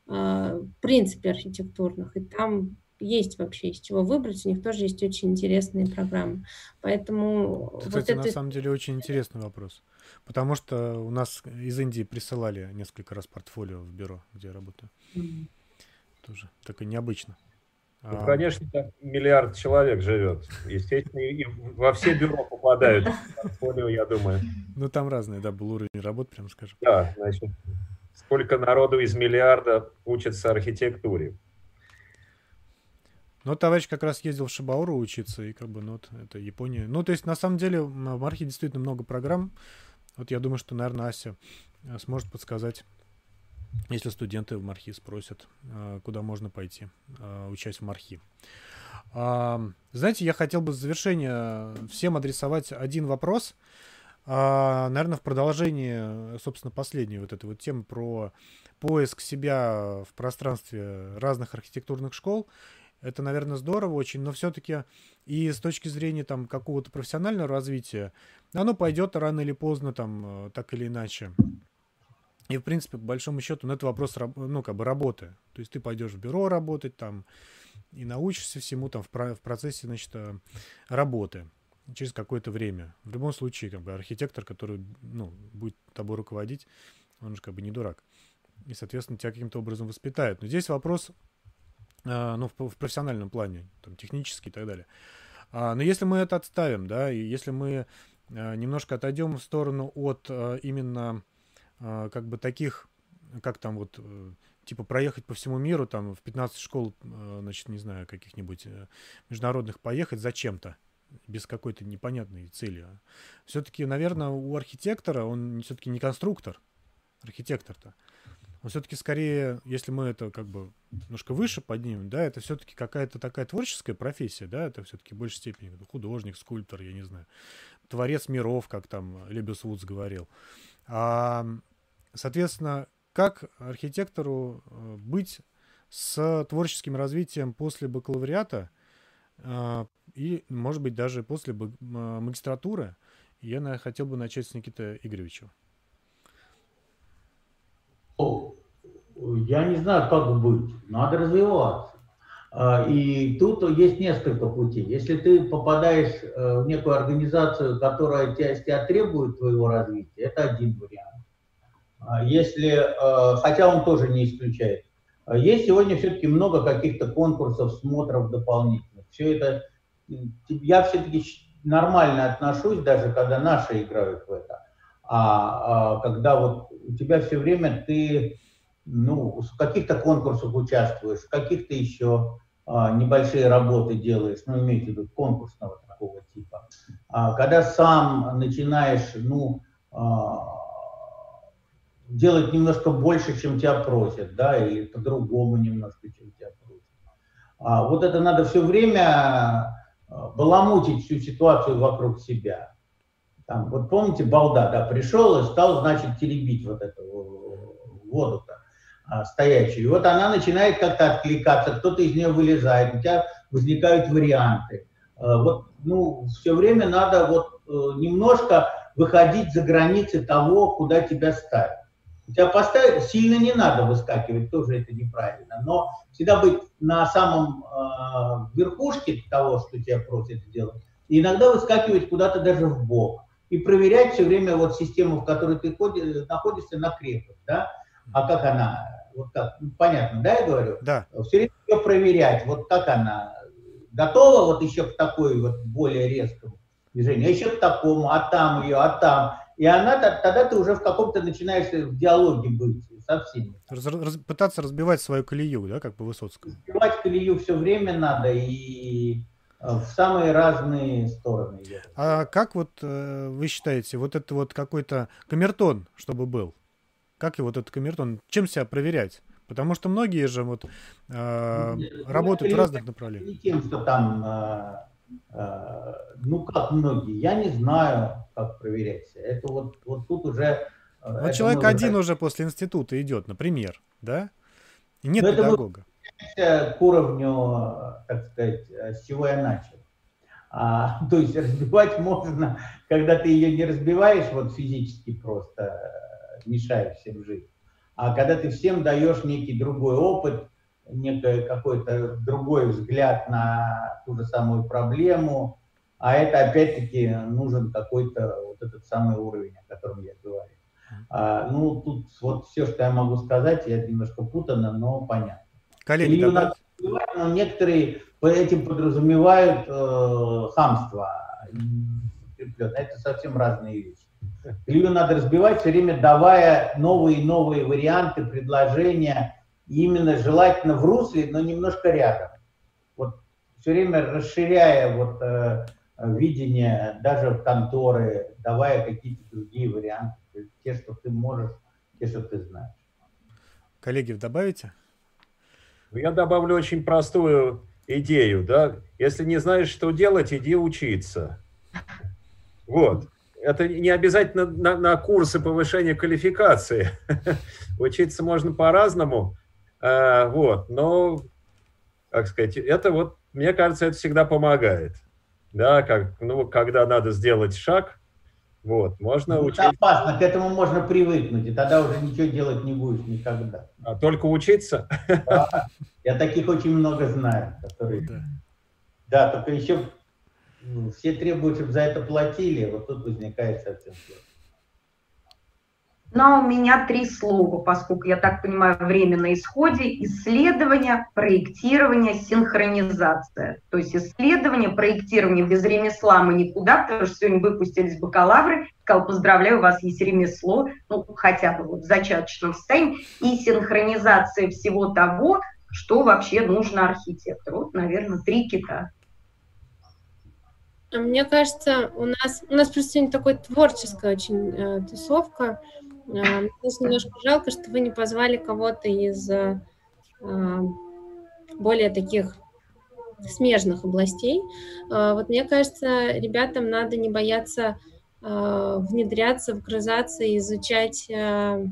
э, в принципе архитектурных, и там есть вообще из чего выбрать, у них тоже есть очень интересные программы. Поэтому... Кстати, вот это... на самом деле очень интересный вопрос. Потому что у нас из Индии присылали несколько раз портфолио в бюро, где я работаю. Mm-hmm. Тоже так и необычно. Ну, а... конечно, миллиард человек живет. Естественно, и во все бюро попадают портфолио, я думаю. Ну, там разные, да, был уровень работ, прям скажем. Да, значит, сколько народу из миллиарда учится архитектуре. Но товарищ как раз ездил в Шибауру учиться, и как бы, ну, вот, это Япония. Ну, то есть, на самом деле, в Мархе действительно много программ. Вот я думаю, что, наверное, Ася э, сможет подсказать, если студенты в Мархи спросят, э, куда можно пойти, э, учась в Мархи. Знаете, я хотел бы в завершение всем адресовать один вопрос. Наверное, в продолжении, собственно, последней вот этой вот темы про поиск себя в пространстве разных архитектурных школ это, наверное, здорово очень, но все-таки и с точки зрения там какого-то профессионального развития, оно пойдет рано или поздно там э, так или иначе. И, в принципе, по большому счету, ну, это вопрос, ну, как бы работы. То есть ты пойдешь в бюро работать там и научишься всему там в, в процессе, значит, э, работы. через какое-то время. В любом случае, как бы архитектор, который ну, будет тобой руководить, он же как бы не дурак. И, соответственно, тебя каким-то образом воспитают. Но здесь вопрос, ну, в, в профессиональном плане, там, технический и так далее. А, но если мы это отставим, да, и если мы э, немножко отойдем в сторону от э, именно э, как бы таких, как там вот э, типа проехать по всему миру, там в 15 школ, э, значит, не знаю, каких-нибудь э, международных поехать зачем-то, без какой-то непонятной цели. Все-таки, наверное, у архитектора, он все-таки не конструктор, архитектор-то. Он все-таки скорее, если мы это как бы немножко выше поднимем, да, это все-таки какая-то такая творческая профессия, да, это все-таки в большей степени художник, скульптор, я не знаю, творец миров, как там Лебес Вудс говорил. А, соответственно, как архитектору э, быть с творческим развитием после бакалавриата а, и, может быть, даже после магистратуры, я хотел бы начать с Никиты Игоревича. Я не знаю, как быть. Надо развиваться. А, и тут есть несколько путей. Если ты попадаешь э, в некую организацию, которая тебя, тебя требует твоего развития, это один вариант. А если, э, хотя он тоже не исключает. Есть сегодня все-таки много каких-то конкурсов, смотров дополнительных. Все это, я все-таки нормально отношусь, даже когда наши играют в это. А, а когда вот у тебя все время ты ну, в каких-то конкурсах участвуешь, в каких-то еще а, небольшие работы делаешь, ну, имеется в виду конкурсного такого типа. А, когда сам начинаешь, ну, а, делать немножко больше, чем тебя просят, да, или по-другому немножко, чем тебя просят. А, вот это надо все время а, баламутить всю ситуацию вокруг себя. Там, вот помните, балда, да, пришел и стал, значит, теребить вот эту воду-то а, стоящую. И вот она начинает как-то откликаться, кто-то из нее вылезает, у тебя возникают варианты. А, вот, ну, все время надо вот э, немножко выходить за границы того, куда тебя ставят. Тебя поставить сильно не надо выскакивать, тоже это неправильно, но всегда быть на самом э, верхушке того, что тебя просят сделать, и иногда выскакивать куда-то даже в бок и проверять все время вот систему, в которой ты ходишь, находишься на крепость, да, а как она, вот как, ну, понятно, да, я говорю? Да. Все время ее проверять, вот как она, готова вот еще к такой вот более резкому движению, а еще к такому, а там ее, а там, и она, тогда ты уже в каком-то начинаешь в диалоге быть со всеми. Раз, раз, пытаться разбивать свою колею, да, как по Высоцкому. Разбивать колею все время надо, и в самые разные стороны. А как вот э, вы считаете, вот это вот какой-то камертон, чтобы был? Как его вот этот камертон, чем себя проверять? Потому что многие же вот э, работают в разных направлениях. Не тем, что там, э, э, ну как многие, я не знаю, как проверять. Это вот, вот тут уже... Вот человек один уже после института идет, например, да? И нет Но педагога к уровню, так сказать, с чего я начал. А, [laughs] то есть разбивать можно, когда ты ее не разбиваешь, вот физически просто мешая всем жить, а когда ты всем даешь некий другой опыт, некий какой-то другой взгляд на ту же самую проблему, а это опять-таки нужен какой-то вот этот самый уровень, о котором я говорю. А, ну, тут вот все, что я могу сказать, я немножко путано, но понятно. Коллеги, Илью надо но некоторые под этим подразумевают э, хамство. Это совсем разные вещи. Илью надо разбивать все время, давая новые и новые варианты, предложения, именно желательно в русле, но немножко рядом. Вот все время расширяя вот, э, видение даже в конторы, давая какие-то другие варианты, те, что ты можешь, те, что ты знаешь. Коллеги, добавите? Я добавлю очень простую идею, да. Если не знаешь, что делать, иди учиться. Вот. Это не обязательно на, на курсы повышения квалификации. [laughs] Учиться можно по-разному. А, вот. Но, как сказать, это вот, мне кажется, это всегда помогает. Да, как, ну, когда надо сделать шаг, вот, можно ну, учить. опасно, к этому можно привыкнуть, и тогда уже ничего делать не будешь никогда. А только учиться? Да. Я таких очень много знаю, которые... Да, да только еще все требуют, чтобы за это платили, вот тут возникает совсем сложно. Ну, а у меня три слова, поскольку, я так понимаю, время на исходе. Исследование, проектирование, синхронизация. То есть исследование, проектирование без ремесла мы никуда, потому что сегодня выпустились бакалавры. Сказал, поздравляю, у вас есть ремесло, ну, хотя бы вот в зачаточном состоянии. И синхронизация всего того, что вообще нужно архитектору. Вот, наверное, три кита. Мне кажется, у нас, у нас просто сегодня такой творческая очень э, тусовка. Э, немножко жалко, что вы не позвали кого-то из э, более таких смежных областей. Э, вот мне кажется, ребятам надо не бояться э, внедряться, вгрызаться изучать э,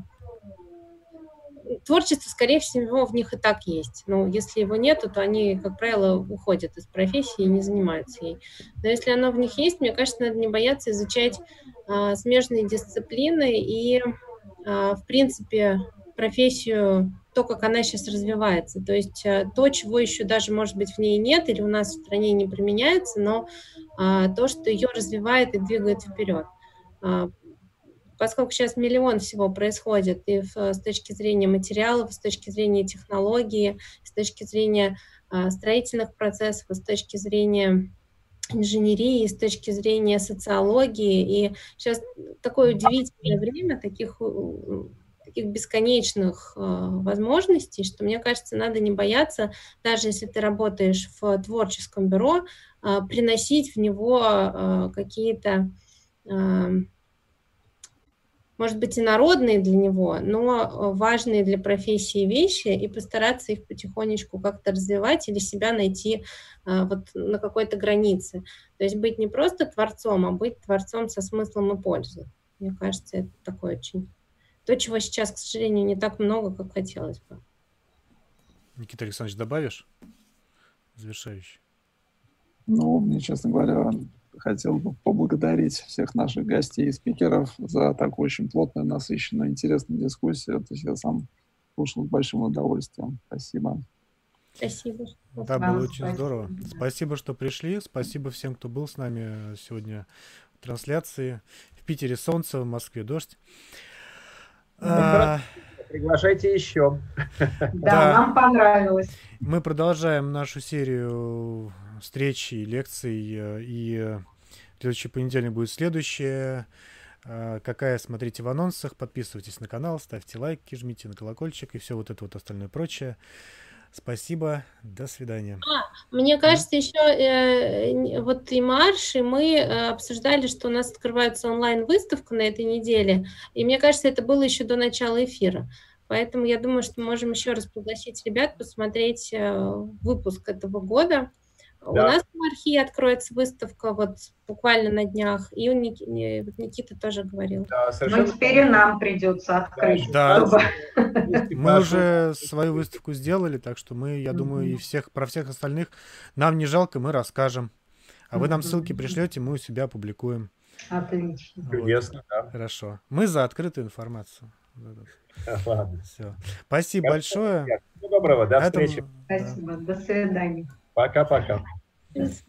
творчество, скорее всего, в них и так есть. Но если его нету, то они, как правило, уходят из профессии и не занимаются ей. Но если оно в них есть, мне кажется, надо не бояться изучать а, смежные дисциплины и, а, в принципе, профессию, то, как она сейчас развивается. То есть а, то, чего еще даже, может быть, в ней нет или у нас в стране не применяется, но а, то, что ее развивает и двигает вперед. Поскольку сейчас миллион всего происходит и в, с точки зрения материалов, с точки зрения технологии, с точки зрения а, строительных процессов, с точки зрения инженерии, с точки зрения социологии. И сейчас такое удивительное время таких, таких бесконечных э, возможностей, что, мне кажется, надо не бояться, даже если ты работаешь в творческом бюро, э, приносить в него э, какие-то может быть, и народные для него, но э, важные для профессии вещи, и постараться их потихонечку как-то развивать или себя найти а, вот на какой-то границе. То есть быть не просто творцом, а быть творцом со смыслом и пользой. Мне кажется, это такое очень... То, чего сейчас, к сожалению, не так много, как хотелось бы. Никита Александрович, добавишь? Завершающий. Ну, мне, честно говоря, хотел бы поблагодарить всех наших гостей и спикеров за такую очень плотную, насыщенную, интересную дискуссию. То есть я сам слушал с большим удовольствием. Спасибо. Спасибо. Да, было очень спасибо. здорово. Спасибо, что пришли. Спасибо всем, кто был с нами сегодня в трансляции. В Питере солнце, в Москве дождь. А... Приглашайте еще. Да, да, нам понравилось. Мы продолжаем нашу серию встреч и лекций. Э, и э, следующий понедельник будет следующее. Э, какая, смотрите в анонсах, подписывайтесь на канал, ставьте лайки, жмите на колокольчик и все вот это вот остальное прочее. Спасибо, до свидания. А, мне кажется, еще э, вот и Марш, и мы э, обсуждали, что у нас открывается онлайн-выставка на этой неделе, и мне кажется, это было еще до начала эфира. Поэтому я думаю, что мы можем еще раз пригласить ребят посмотреть э, выпуск этого года. Да. У нас в Мархи откроется выставка вот буквально на днях, и у Ник... Никита тоже говорил. Да, ну, совершенно... Ну, теперь и нам придется открыть. Да, [laughs] мы уже свою выставку сделали, так что мы, я думаю, и всех про всех остальных нам не жалко, мы расскажем. А вы нам ссылки пришлете, мы у себя опубликуем. Отлично. Вот. Чудесно, да. Хорошо. Мы за открытую информацию. Ладно. Все. Спасибо большое. Всего доброго, до встречи. Спасибо, до свидания. para cá, para cá. Isso.